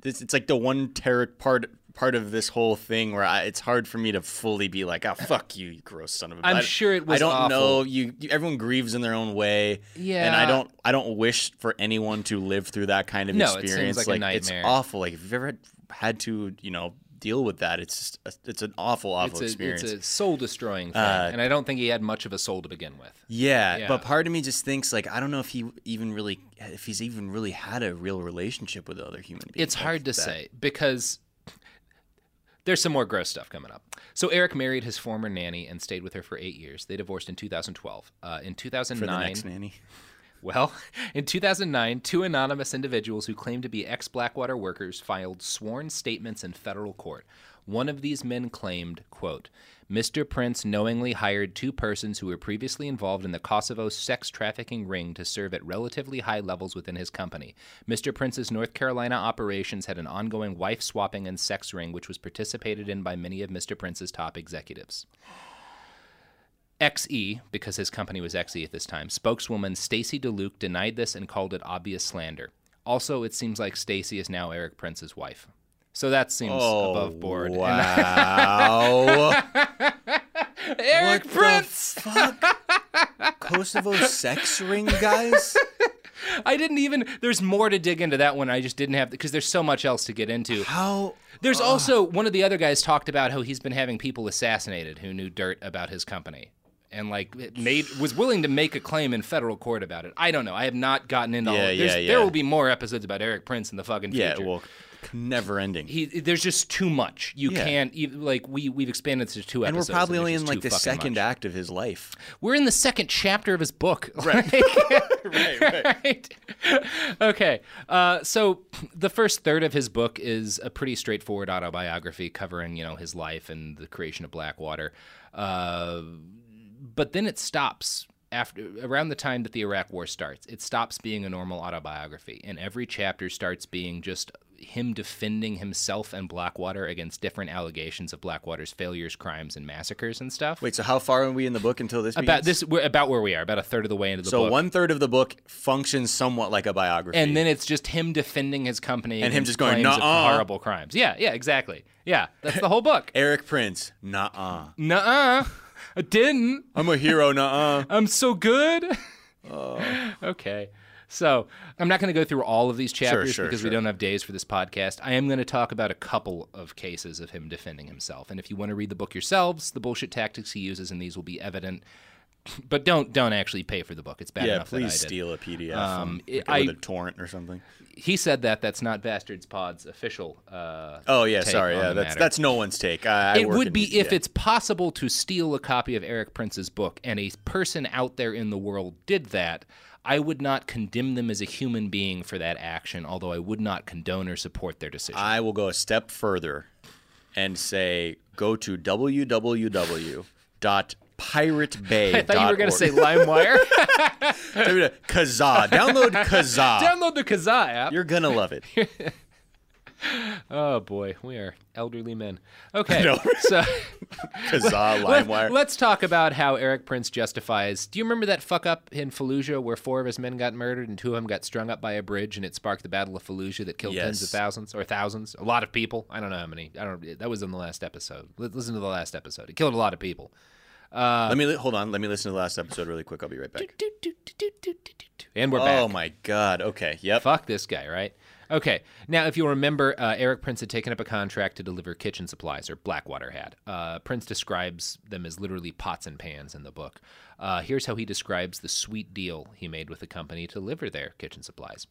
this, it's like the one ter- part part of this whole thing where I, it's hard for me to fully be like, oh fuck you, you gross son of a. I'm I- sure it was I don't awful. know. You, you. Everyone grieves in their own way. Yeah. And I don't. I don't wish for anyone to live through that kind of No, it seems experience. like a It's awful. Like if you've ever had to, you know, deal with that. It's just a, it's an awful, awful it's a, experience. It's a soul destroying thing, Uh, and I don't think he had much of a soul to begin with. yeah, Yeah. but part of me just thinks like I don't know if he even really if he's even really had a real relationship with other human beings. It's hard to that. say because there's some more gross stuff coming up. So Erik married his former nanny and stayed with her for eight years. They divorced in 2012. Uh, in 2009, for the next nanny. [LAUGHS] Well, [LAUGHS] in 2009, two anonymous individuals who claimed to be ex Blackwater workers filed sworn statements in federal court. One of these men claimed, quote, Mr. Prince knowingly hired two persons who were previously involved in the Kosovo sex trafficking ring to serve at relatively high levels within his company. Mr. Prince's North Carolina operations had an ongoing wife swapping and sex ring, which was participated in by many of Mr. Prince's top executives. XE, because his company was XE at this time, spokeswoman Stacy DeLuke denied this and called it obvious slander. Also, it seems like Stacy is now Erik Prince's wife. So that seems Oh, above board. Wow. [LAUGHS] Erik What the Prince! Kosovo sex ring, guys. I didn't even. There's more to dig into that one. I just didn't have because there's so much else to get into. How? There's uh, also one of the other guys talked about how he's been having people assassinated who knew dirt about his company. And like made was willing to make a claim in federal court about it. I don't know. I have not gotten into all. Yeah, There's, yeah, There will be more episodes about Erik Prince in the fucking future. Yeah, well, never ending. he there's just too much. You Yeah. can't like we we've expanded to two and we're probably there's only in like the second much. act of his life. We're in the second chapter of his book. Right. [LAUGHS] right, [LAUGHS] right. okay. Uh, so the first third of his book is a pretty straightforward autobiography covering, you know, his life and the creation of Blackwater. Uh, but then it stops after around the time that the Iraq War starts. It stops being a normal autobiography, and every chapter starts being just him defending himself and Blackwater against different allegations of Blackwater's failures, crimes, and massacres and stuff. Wait, so how far are we in the book until this? about begins? this, we're about where we are, about a third of the way into the book. So one third of the book functions somewhat like a biography, and then it's just him defending his company And him just going, claims horrible crimes. Yeah, yeah, exactly. Yeah, that's the whole book. [LAUGHS] Erik Prince, nah, Nuh-uh. I didn't. I'm a hero, [LAUGHS] nah. I'm so good. Oh. [LAUGHS] okay. So I'm not going to go through all of these chapters sure, because we don't have days for this podcast. I am going to talk about a couple of cases of him defending himself. And if you want to read the book yourselves, the bullshit tactics he uses in these will be evident. [LAUGHS] But don't don't actually pay for the book. It's bad yeah, enough that I please steal a PDF Um, it- like, with I- a torrent or something. He said that. That's not Bastards Pod's official. Uh, Oh yeah, sorry, yeah, that's matter. that's no one's take. I, I it work would in- be if yeah. it's possible to steal a copy of Erik Prince's book and a person out there in the world did that. I would not condemn them as a human being for that action, although I would not condone or support their decision. I will go a step further and say go to www.piratebay. I thought you were going to say LimeWire. [LAUGHS] Kazaa. Download Kazaa. Download the Kazaa app. You're gonna love it. [LAUGHS] Oh boy, we are elderly men. [LAUGHS] Okay, know. so Kazaa, Let- LimeWire. Let's talk about how Erik Prince justifies. Do you remember that fuck up in Fallujah where four of his men got murdered and two of them got strung up by a bridge and it sparked the Battle of Fallujah that killed tens of thousands or thousands, a lot of people. I don't know how many. I don't. That was in the last episode. Li- Listen to the last episode. It killed a lot of people. Uh, let me hold on. Let me listen to the last episode really quick. I'll be right back. and we're oh back. Oh my god. Okay. Yep. Fuck this guy, right? Okay. Now, if you'll remember, uh, Erik Prince had taken up a contract to deliver kitchen supplies, or Blackwater had. Uh, Prince describes them as literally pots and pans in the book. Uh, here's how he describes the sweet deal he made with the company to deliver their kitchen supplies.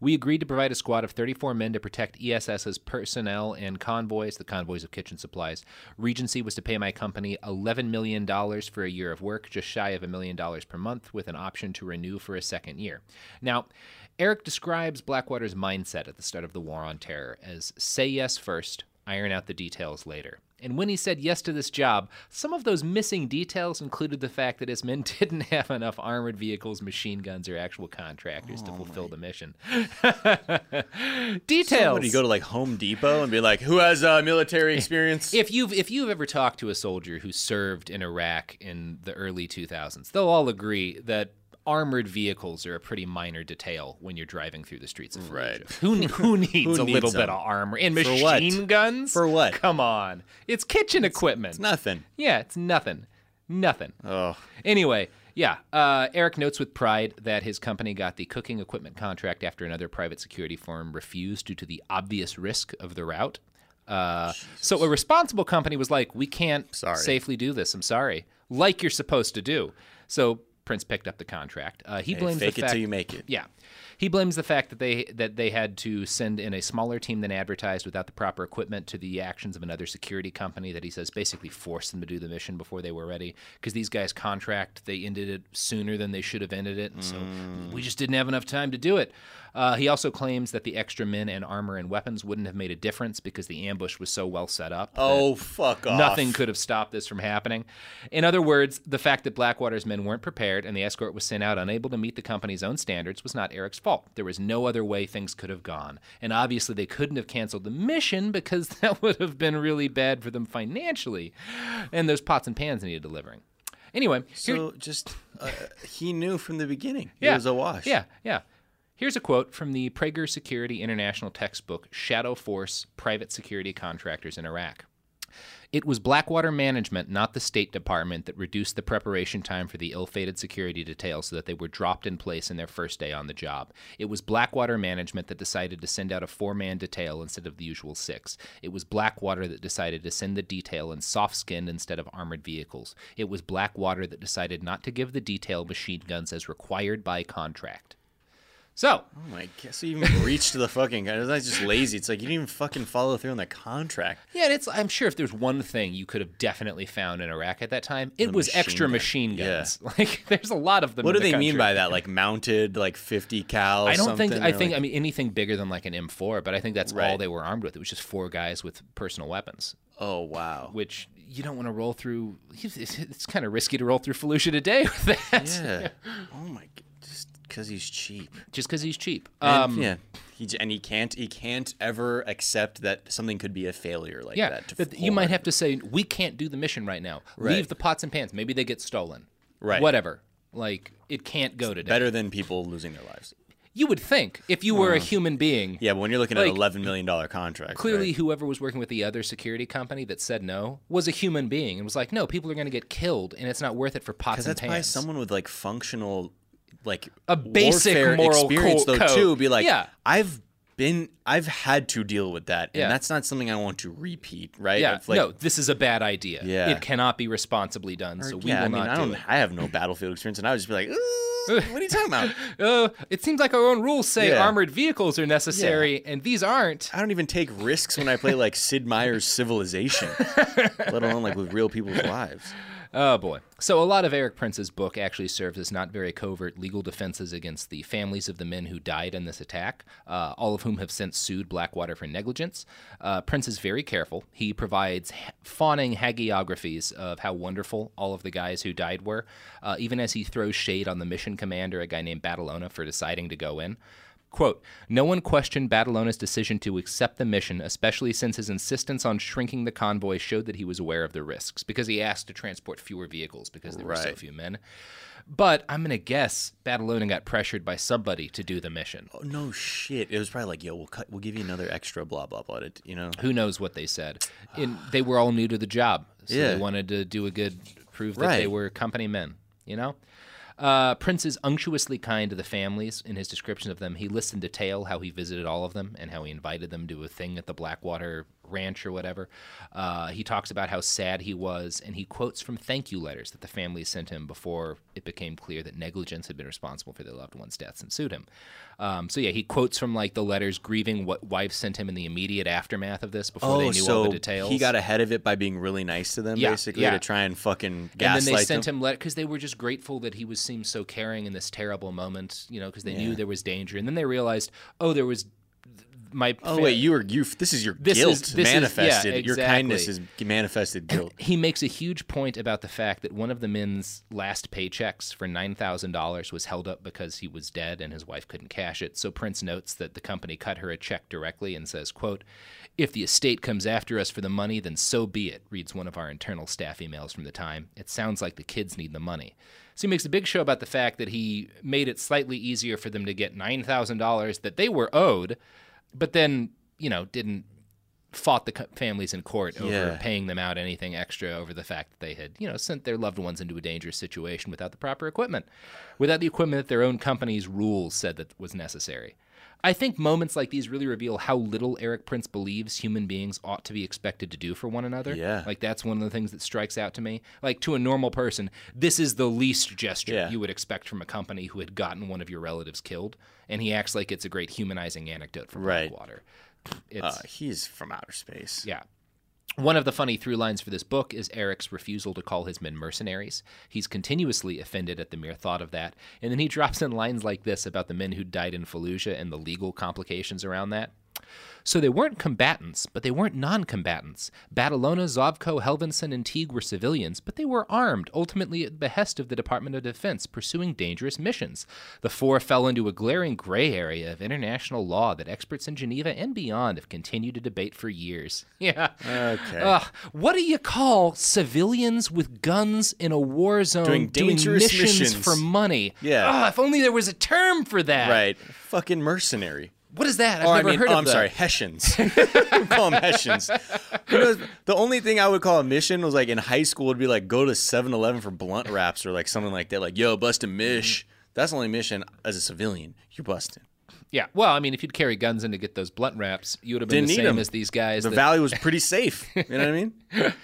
We agreed to provide a squad of 34 men to protect ESS's personnel and convoys, the convoys of kitchen supplies. Regency was to pay my company $11 million for a year of work, just shy of a million dollars per month, with an option to renew for a second year. Now, Erik describes Blackwater's mindset at the start of the War on Terror as say yes first, iron out the details later. And when he said yes to this job, some of those missing details included the fact that his men [LAUGHS] didn't have enough armored vehicles, machine guns, or actual contractors to fulfill the mission. [LAUGHS] details. Somebody go to like Home Depot and be like, "Who has uh, military experience?" If you've if you've ever talked to a soldier who served in Iraq in the early 2000s, they'll all agree that armored vehicles are a pretty minor detail when you're driving through the streets of Fallujah. Right. Who [LAUGHS] who needs Who a needs little bit of armor and For what? machine guns? For what? Come on, it's kitchen equipment. It's nothing. Yeah, it's nothing. Nothing. Oh. Anyway, yeah. Uh, Erik notes with pride that his company got the cooking equipment contract after another private security firm refused due to the obvious risk of the route. Uh, so a responsible company was like, we can't Sorry. safely do this. I'm sorry, like you're supposed to do. So Prince picked up the contract. Uh, he Hey, blames fake the it fact, till you make it. Yeah, he blames the fact that they that they had to send in a smaller team than advertised without the proper equipment to the actions of another security company that he says basically forced them to do the mission before they were ready because these guys contract they ended it sooner than they should have ended it, and so Mm. we just didn't have enough time to do it. Uh, he also claims that the extra men and armor and weapons wouldn't have made a difference because the ambush was so well set up. Oh, fuck off. Nothing could have stopped this from happening. In other words, the fact that Blackwater's men weren't prepared and the escort was sent out unable to meet the company's own standards was not Erik's fault. There was no other way things could have gone. And obviously, they couldn't have canceled the mission because [LAUGHS] that would have been really bad for them financially. And those pots and pans needed delivering. Anyway, here- So just uh, he knew from the beginning. yeah. It was a wash. Yeah, yeah. Here's a quote from the Praeger Security International textbook, Shadow Force Private Security Contractors in Iraq. It was Blackwater management, not the State Department, that reduced the preparation time for the ill fated security details so that they were dropped in place in their first day on the job. It was Blackwater management that decided to send out a four man detail instead of the usual six. It was Blackwater that decided to send the detail in soft skinned instead of armored vehicles. It was Blackwater that decided not to give the detail machine guns as required by contract. So, Oh my god! So you even reached to the fucking. [LAUGHS] That's just lazy. It's like you didn't even fucking follow through on the contract. Yeah, and it's. I'm sure if there's one thing you could have definitely found in Iraq at that time, it The was machine extra gun. machine Yeah. guns. [LAUGHS] Like, there's a lot of them. What do the they mean by that? Like mounted, like 50 cal? I don't think. I think. like- I mean, anything bigger than like an M4, but I think that's all they were armed with. It was just four guys with personal weapons. Oh wow! Which you don't want to roll through. It's, it's kind of risky to roll through Fallujah today [LAUGHS] with that. Yeah. oh my! g- Just because he's cheap. Just because he's cheap. And, Um, yeah. He and he can't. He can't ever accept that something could be a failure like yeah, that. to that you might have to say we can't do the mission right now. Right. Leave the pots and pans. Maybe they get stolen. Right. Whatever. Like it can't go today. better than people losing their lives. You would think if you were a Uh, human being. Yeah, but when you're looking like, at eleven million dollar contracts, Clearly, right? whoever was working with the other security company that said no was a human being and was like, no, people are going to get killed and it's not worth it for pots because and that's probably pans. someone with like functional, like A basic moral experience co- though code. too. Be like, Yeah. I've been, I've had to deal with that, and Yeah. that's not something I want to repeat, right? yeah, like- no, this is a bad idea. Yeah. It cannot be responsibly done, so we yeah, will I mean, not I do don't, it. I have no battlefield experience, and I would just be like, "Uh, what are you talking about? Uh, [LAUGHS] it seems like our own rules say Yeah. armored vehicles are necessary, and these aren't. I don't even take risks when I play like Sid Meier's Civilization, [LAUGHS] let alone like with real people's lives. Oh boy. So a lot of Erik Prince's book actually serves as not very covert legal defenses against the families of the men who died in this attack, uh, all of whom have since sued Blackwater for negligence. Uh, Prince is very careful. He provides fawning hagiographies of how wonderful all of the guys who died were, uh, even as he throws shade on the mission commander, a guy named Batalona, for deciding to go in. Quote, no one questioned Batalona's decision to accept the mission, especially since his insistence on shrinking the convoy showed that he was aware of the risks, because he asked to transport fewer vehicles because there were so few men. But I'm going to guess Batalona got pressured by somebody to do the mission. Oh no shit! It was probably like, yo, we'll cut, we'll give you another extra blah blah blah. It, you know, Who knows what they said? And they were all new to the job, so Yeah. they wanted to do a good prove that they were company men. You know. Uh, Prince is unctuously kind to the families. In his description of them, he lists in detail how he visited all of them and how he invited them to a thing at the Blackwater Ranch or whatever. Uh, he talks about how sad he was, and he quotes from thank you letters that the family sent him before it became clear that negligence had been responsible for their loved ones' deaths and sued him. Um, so yeah, he quotes from like the letters grieving what wife sent him in the immediate aftermath of this before oh, they knew so all the details. he got ahead of it by being really nice to them, Yeah, basically, yeah. to try and fucking and then gaslight they sent them. him letter because they were just grateful that he was seemed so caring in this terrible moment, you know, because they Yeah. knew there was danger, and then they realized, oh, there was my. Oh fa- wait, you are you. This is your This is- guilt this is- yeah, manifested. Your kindness is manifested guilt. He makes a huge point about the fact that one of the men's last paychecks for $9,000 was held up because he was dead and his wife couldn't cash it. So Prince notes that the company cut her a check directly and says, quote, if the estate comes after us for the money, then so be it, reads one of our internal staff emails from the time. It sounds like the kids need the money. So he makes a big show about the fact that he made it slightly easier for them to get $9,000 that they were owed, but then, you know, didn't fought the families in court over Yeah. paying them out anything extra over the fact that they had, you know, sent their loved ones into a dangerous situation without the proper equipment, without the equipment that their own company's rules said that was necessary. I think moments like these really reveal how little Erik Prince believes human beings ought to be expected to do for one another. Yeah. Like that's one of the things that strikes out to me. Like to a normal person, this is the least gesture Yeah. you would expect from a company who had gotten one of your relatives killed, and he acts like it's a great humanizing anecdote from Right. Blackwater. It's Uh, he's from outer space. yeah. One of the funny through lines for this book is Erik's refusal to call his men mercenaries. He's continuously offended at the mere thought of that, and then he [LAUGHS] drops in lines like this about the men who died in Fallujah and the legal complications around that. So they weren't combatants, but they weren't non combatants. Batalona, Zovko, Helvenston, and Teague were civilians, but they were armed, ultimately at the behest of the Department of Defense, pursuing dangerous missions. The four fell into a glaring gray area of international law that experts in Geneva and beyond have continued to debate for years. [LAUGHS] Yeah. Okay. Ugh, what do you call civilians with guns in a war zone Doing dangerous missions, missions. for money? Yeah. Ugh, if only there was a term for that. Right. Fucking mercenary. What is that? I've oh, never I mean, heard oh, of I'm that. sorry, Hessians. [LAUGHS] we call them Hessians. You know, the only thing I would call a mission was like in high school would be like go to 7-Eleven for blunt wraps or like something like that. Like, yo, bust a mish. That's the only mission as a civilian you're busting. Yeah. Well, I mean, if you'd carry guns in to get those blunt wraps, you would have been Didn't the need same 'em. as these guys. The that- valley was pretty safe. You know what I mean? [LAUGHS]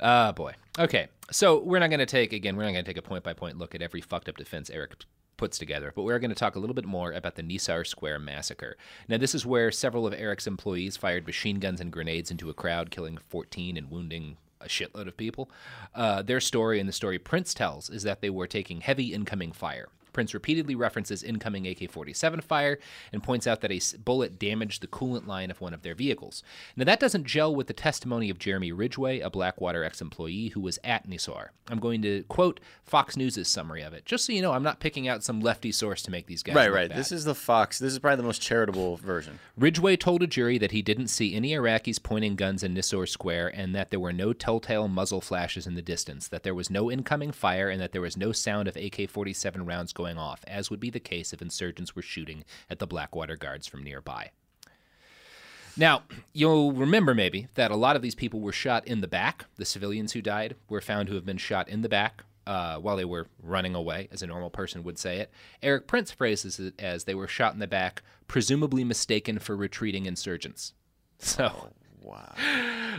Ah, boy. Okay. So we're not going to take, again, we're not going to take a point by point look at every fucked up defense Erik p- puts together, but we're going to talk a little bit more about the Nisour Square massacre. Now, this is where several of Erik's employees fired machine guns and grenades into a crowd, killing 14 and wounding a shitload of people. Uh, their story and the story Prince tells is that they were taking heavy incoming fire. Prince repeatedly references incoming AK 47 fire and points out that a bullet damaged the coolant line of one of their vehicles. Now, that doesn't gel with the testimony of Jeremy Ridgway, a Blackwater ex employee who was at Nisour. I'm going to quote Fox News' summary of it, just so you know I'm not picking out some lefty source to make these guys right, right. bad. This is the Fox. This is probably the most charitable version. Ridgway told a jury that he didn't see any Iraqis pointing guns in Nisour Square and that there were no telltale muzzle flashes in the distance, that there was no incoming fire, and that there was no sound of AK 47 rounds going off, as would be the case if insurgents were shooting at the Blackwater Guards from nearby. Now, you'll remember maybe that a lot of these people were shot in the back. The civilians who died were found to have been shot in the back uh, while they were running away, as a normal person would say it. Erik Prince phrases it as they were shot in the back, presumably mistaken for retreating insurgents. [LAUGHS] So. Wow.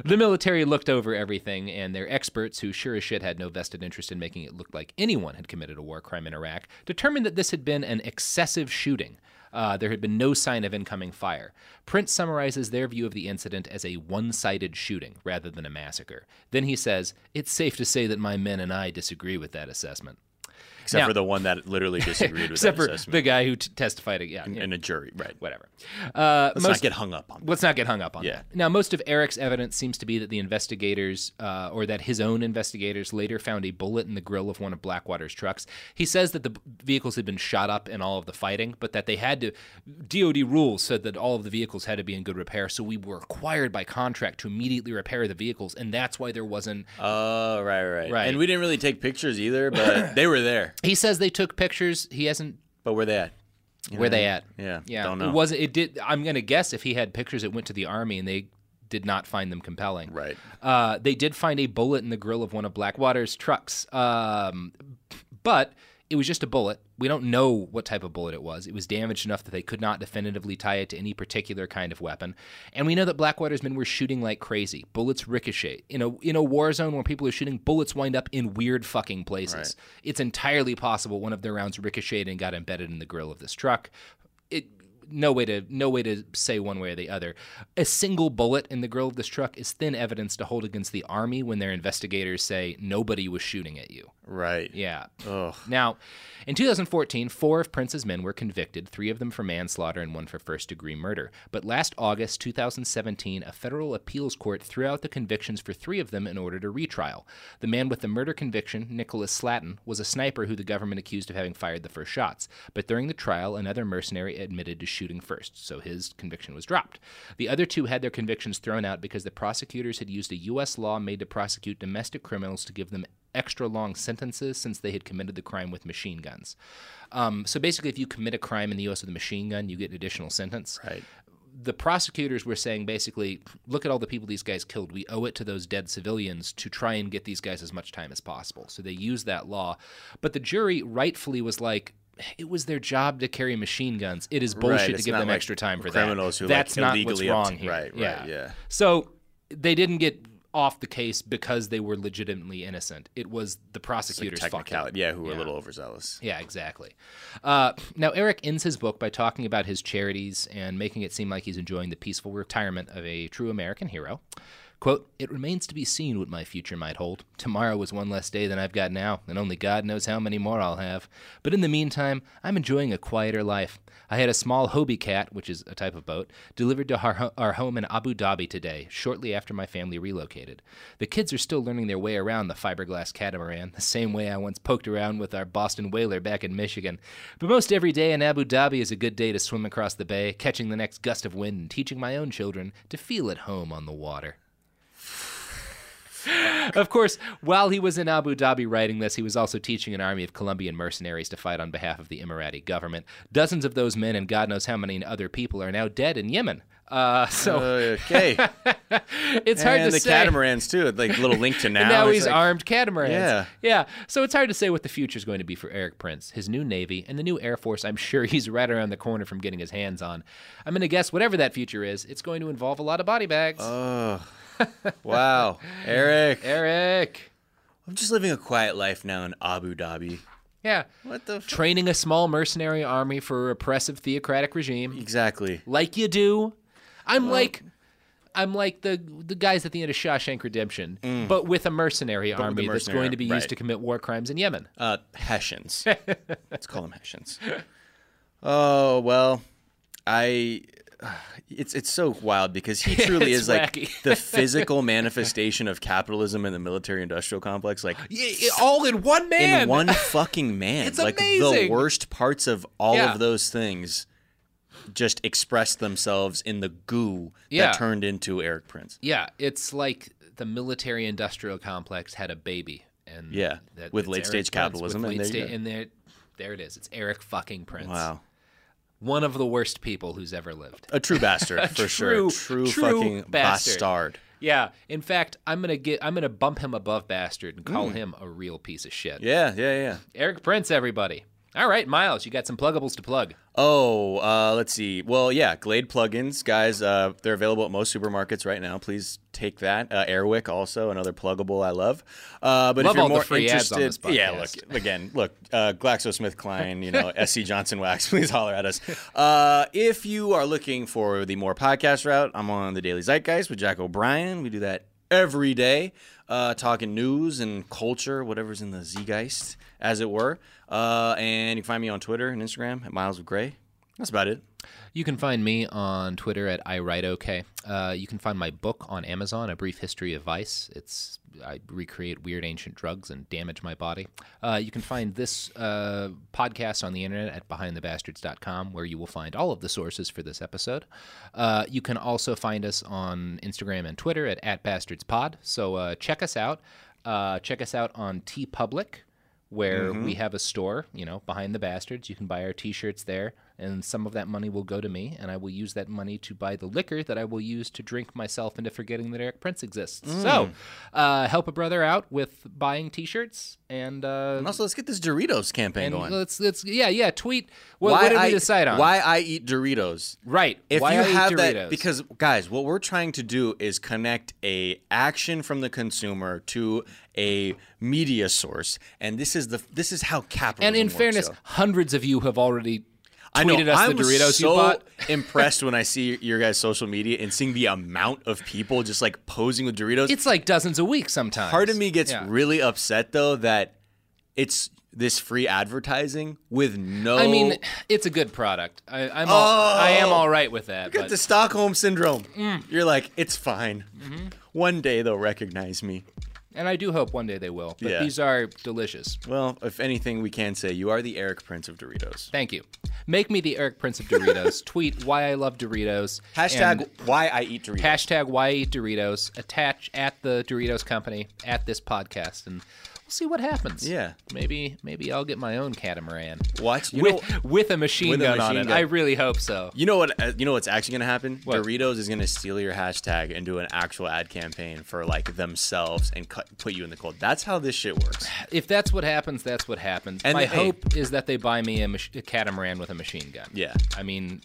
The military looked over everything, and their experts, who sure as shit had no vested interest in making it look like anyone had committed a war crime in Iraq, determined that this had been an excessive shooting. Uh, there had been no sign of incoming fire. Prince summarizes their view of the incident as a one sided shooting rather than a massacre. Then he says, It's safe to say that my men and I disagree with that assessment. Except Now- for the one that literally [LAUGHS] disagreed with Except that for the guy who t- testified, yeah, in, yeah. in a jury, right? whatever. Uh, Let's not get hung up on Let's not get hung up on Yeah. that. Now, most of Erik's evidence seems to be that the investigators, uh, or that his own investigators, later found a bullet in the grill of one of Blackwater's trucks. He says that the vehicles had been shot up in all of the fighting, but that they had to. DoD rules said that all of the vehicles had to be in good repair, so we were required by contract to immediately repair the vehicles, and that's why there wasn't. Oh, right, right, Right. And we didn't really take pictures either, but [COUGHS] they were there. He says they took pictures. He hasn't. But where they at? You Where know? they at? Yeah, Yeah, Don't know. It wasn't. It did. I'm gonna guess if he had pictures, it went to the army, and they did not find them compelling. Right. Uh, they did find a bullet in the grill of one of Blackwater's trucks, um, but it was just a bullet. We don't know what type of bullet it was. It was damaged enough that they could not definitively tie it to any particular kind of weapon. And we know that Blackwater's men were shooting like crazy. Bullets ricochet. In a in a war zone where people are shooting, bullets wind up in weird fucking places. Right. It's entirely possible one of their rounds ricocheted and got embedded in the grill of this truck. It no way to no way to say one way or the other. A single bullet in the grill of this truck is thin evidence to hold against the army when their investigators say nobody was shooting at you. Right. Yeah. Ugh. Now, in 2014, four of Prince's men were convicted, three of them for manslaughter and one for first degree murder. But last August 2017, a federal appeals court threw out the convictions for three of them and ordered a retrial. The man with the murder conviction, Nicholas Slatten, was a sniper who the government accused of having fired the first shots. But during the trial, another mercenary admitted to shooting first, so his conviction was dropped. The other two had their convictions thrown out because the prosecutors had used a U.S. law made to prosecute domestic criminals to give them extra long sentences since they had committed the crime with machine guns. Um, so basically, if you commit a crime in the U.S. with a machine gun, you get an additional sentence. Right. The prosecutors were saying basically, look at all the people these guys killed. We owe it to those dead civilians to try and get these guys as much time as possible. So they used that law. But the jury rightfully was like, it was their job to carry machine guns. It is Right, bullshit to give them like extra time for criminals that. who, like, That's not what's wrong obtain- here. right, right, yeah. yeah. So they didn't get off the case because they were legitimately innocent. It was the prosecutors technicality, yeah, who were a little overzealous. Yeah, exactly. Uh, now, Erik ends his book by talking about his charities and making it seem like he's enjoying the peaceful retirement of a true American hero. Quote, It remains to be seen what my future might hold. Tomorrow is one less day than I've got now, and only God knows how many more I'll have. But in the meantime, I'm enjoying a quieter life. I had a small Hobie cat, which is a type of boat, delivered to our, our home in Abu Dhabi today, shortly after my family relocated. The kids are still learning their way around the fiberglass catamaran, the same way I once poked around with our Boston Whaler back in Michigan. But most every day in Abu Dhabi is a good day to swim across the bay, catching the next gust of wind, and teaching my own children to feel at home on the water. Of course, while he was in Abu Dhabi writing this, he was also teaching an army of Colombian mercenaries to fight on behalf of the Emirati government. Dozens of those men and God knows how many other people are now dead in Yemen. Uh, so okay, [LAUGHS] it's hard and to the say. catamarans too. Like little link to [LAUGHS] now. And now he's like- armed catamarans. Yeah. yeah. So it's hard to say what the future is going to be for Erik Prince, his new Navy, and the new Air Force. I'm sure [LAUGHS] he's right around the corner from getting his hands on. I'm going to guess whatever that future is, it's going to involve a lot of body bags. Oh, [LAUGHS] wow, Erik. Erik. I'm just living a quiet life now in Abu Dhabi. Yeah. What the? F- Training a small mercenary army for a repressive theocratic regime. Exactly. Like you do. I'm like. I'm like the the guys at the end of Shawshank Redemption, but with a mercenary But army the that's going to be army, used right. to commit war crimes in Yemen. Uh, Hessians. [LAUGHS] Let's call them Hessians. Oh well, I. It's it's so wild because he [LAUGHS] truly is like wacky. the [LAUGHS] physical manifestation of capitalism and the military-industrial complex. Like all in one man. in one [LAUGHS] fucking man. It's like amazing. the worst parts of all Yeah. of those things just expressed themselves in the goo Yeah. that turned into Erik Prince. Yeah, it's like the military industrial complex had a baby, and Yeah, that- with it's late-stage Prince, capitalism, with and late there sta- and there, there it is. It's Erik fucking Prince. Wow. One of the worst people who's ever lived. A true bastard [LAUGHS] A for true- sure. True, true fucking bastard. bastard. Yeah, in fact, I'm gonna get, I'm gonna bump him above bastard and call Mm. him a real piece of shit. Yeah, yeah, yeah. Erik Prince, everybody. All right, Miles, you got some pluggables to plug. Oh, uh, let's see. Well, yeah, Glade plugins, guys. Uh, they're available at most supermarkets right now. Please take that. Uh, Airwick also another pluggable I love. Uh, but Love if you're more interested, yeah, look [LAUGHS] again, look, uh, GlaxoSmithKline, you know, [LAUGHS] SC Johnson Wax. [LAUGHS] Please holler at us. Uh, if you are looking for the more podcast route, I'm on the Daily Zeitgeist with Jack O'Brien. We do that every day, uh, talking news and culture, whatever's in the Zeitgeist, as it were. Uh, and you can find me on Twitter and Instagram at Miles of Gray. That's about it. You can find me on Twitter at iWriteOK. Uh, you can find my book on Amazon, A Brief History of Vice. It's I recreate weird ancient drugs and damage my body. Uh, you can find this uh, podcast on the internet at BehindTheBastards.com, where you will find all of the sources for this episode. Uh, you can also find us on Instagram and Twitter at, at BastardsPod. So uh, check us out. Uh, check us out on TeePublic where Mhm. we have a store, you know, behind the bastards. You can buy our t-shirts there, and some of that money will go to me, and I will use that money to buy the liquor that I will use to drink myself into forgetting that Erik Prince exists. Mm. So, uh, help a brother out with buying t-shirts, and uh, And also, let's get this Doritos campaign going. let's let's yeah yeah tweet. What, why what did I, we decide on? Why I eat Doritos. Right. If Why you I eat have that, Doritos. because guys, what we're trying to do is connect a action from the consumer to a media source, and this is the this is how capitalism. And in works, fairness, yo. hundreds of you have already I know us I'm the Doritos so you bought. [LAUGHS] impressed when I see your guys' social media and seeing the amount of people just like posing with Doritos. It's like dozens a week sometimes. Part of me gets Yeah. really upset though that it's this free advertising with no. I mean, it's a good product. I, I'm all, I am Oh. all right with that. You but- the Stockholm syndrome. Mm. You're like, it's fine. One day they'll recognize me. And I do hope one day they will. But Yeah. these are delicious. Well, if anything, we can say you are the Erik Prince of Doritos. Thank you. Make me the Erik Prince of Doritos. [LAUGHS] Tweet why I love Doritos. Hashtag why I eat Doritos. Hashtag why I eat Doritos. Attach at the Doritos company at this podcast, and see what happens. Yeah. Maybe maybe I'll get my own catamaran. Watch you with know, with a machine with a gun on machine it. gun. I really hope so. You know what? uh, You know what's actually gonna happen? What? Doritos is gonna steal your hashtag and do an actual ad campaign for like themselves and cut, put you in the cold. That's how this shit works. If that's what happens, that's what happens. And my hey. hope is that they buy me a, mach- a catamaran with a machine gun. Yeah. I mean,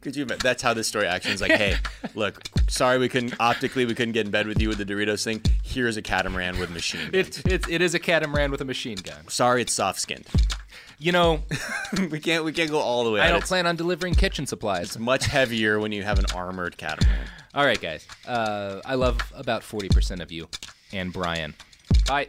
Could you? That's how this story actually is. Like, hey, [LAUGHS] look, sorry we couldn't optically we couldn't get in bed with you with the Doritos thing. Here's a catamaran with machine. Gun. it, it, it is a catamaran with a machine gun. Sorry, it's soft skinned. You know, [LAUGHS] we can't we can't go all the way. I don't It's plan on delivering kitchen supplies. It's much heavier when you have an armored catamaran. All right, guys. Uh, I love about 40% of you and Brian. Bye.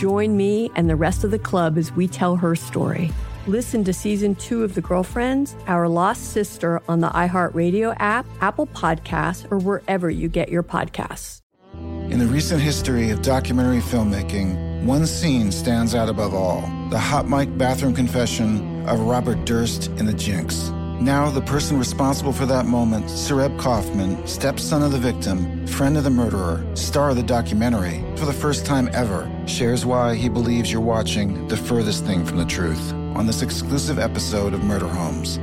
Join me and the rest of the club as we tell her story. Listen to season two of The Girlfriends, Our Lost Sister on the iHeartRadio app, Apple Podcasts, or wherever you get your podcasts. In the recent history of documentary filmmaking, one scene stands out above all the hot mic bathroom confession of Robert Durst in The Jinx. Now, the person responsible for that moment, Sareb Kaufman, stepson of the victim, friend of the murderer, star of the documentary, for the first time ever, shares why he believes you're watching the furthest thing from the truth on this exclusive episode of Murder Homes.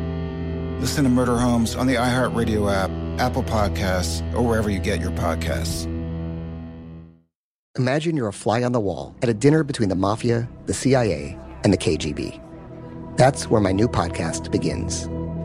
Listen to Murder Homes on the iHeartRadio app, Apple Podcasts, or wherever you get your podcasts. Imagine you're a fly on the wall at a dinner between the mafia, the CIA, and the KGB. That's where my new podcast begins.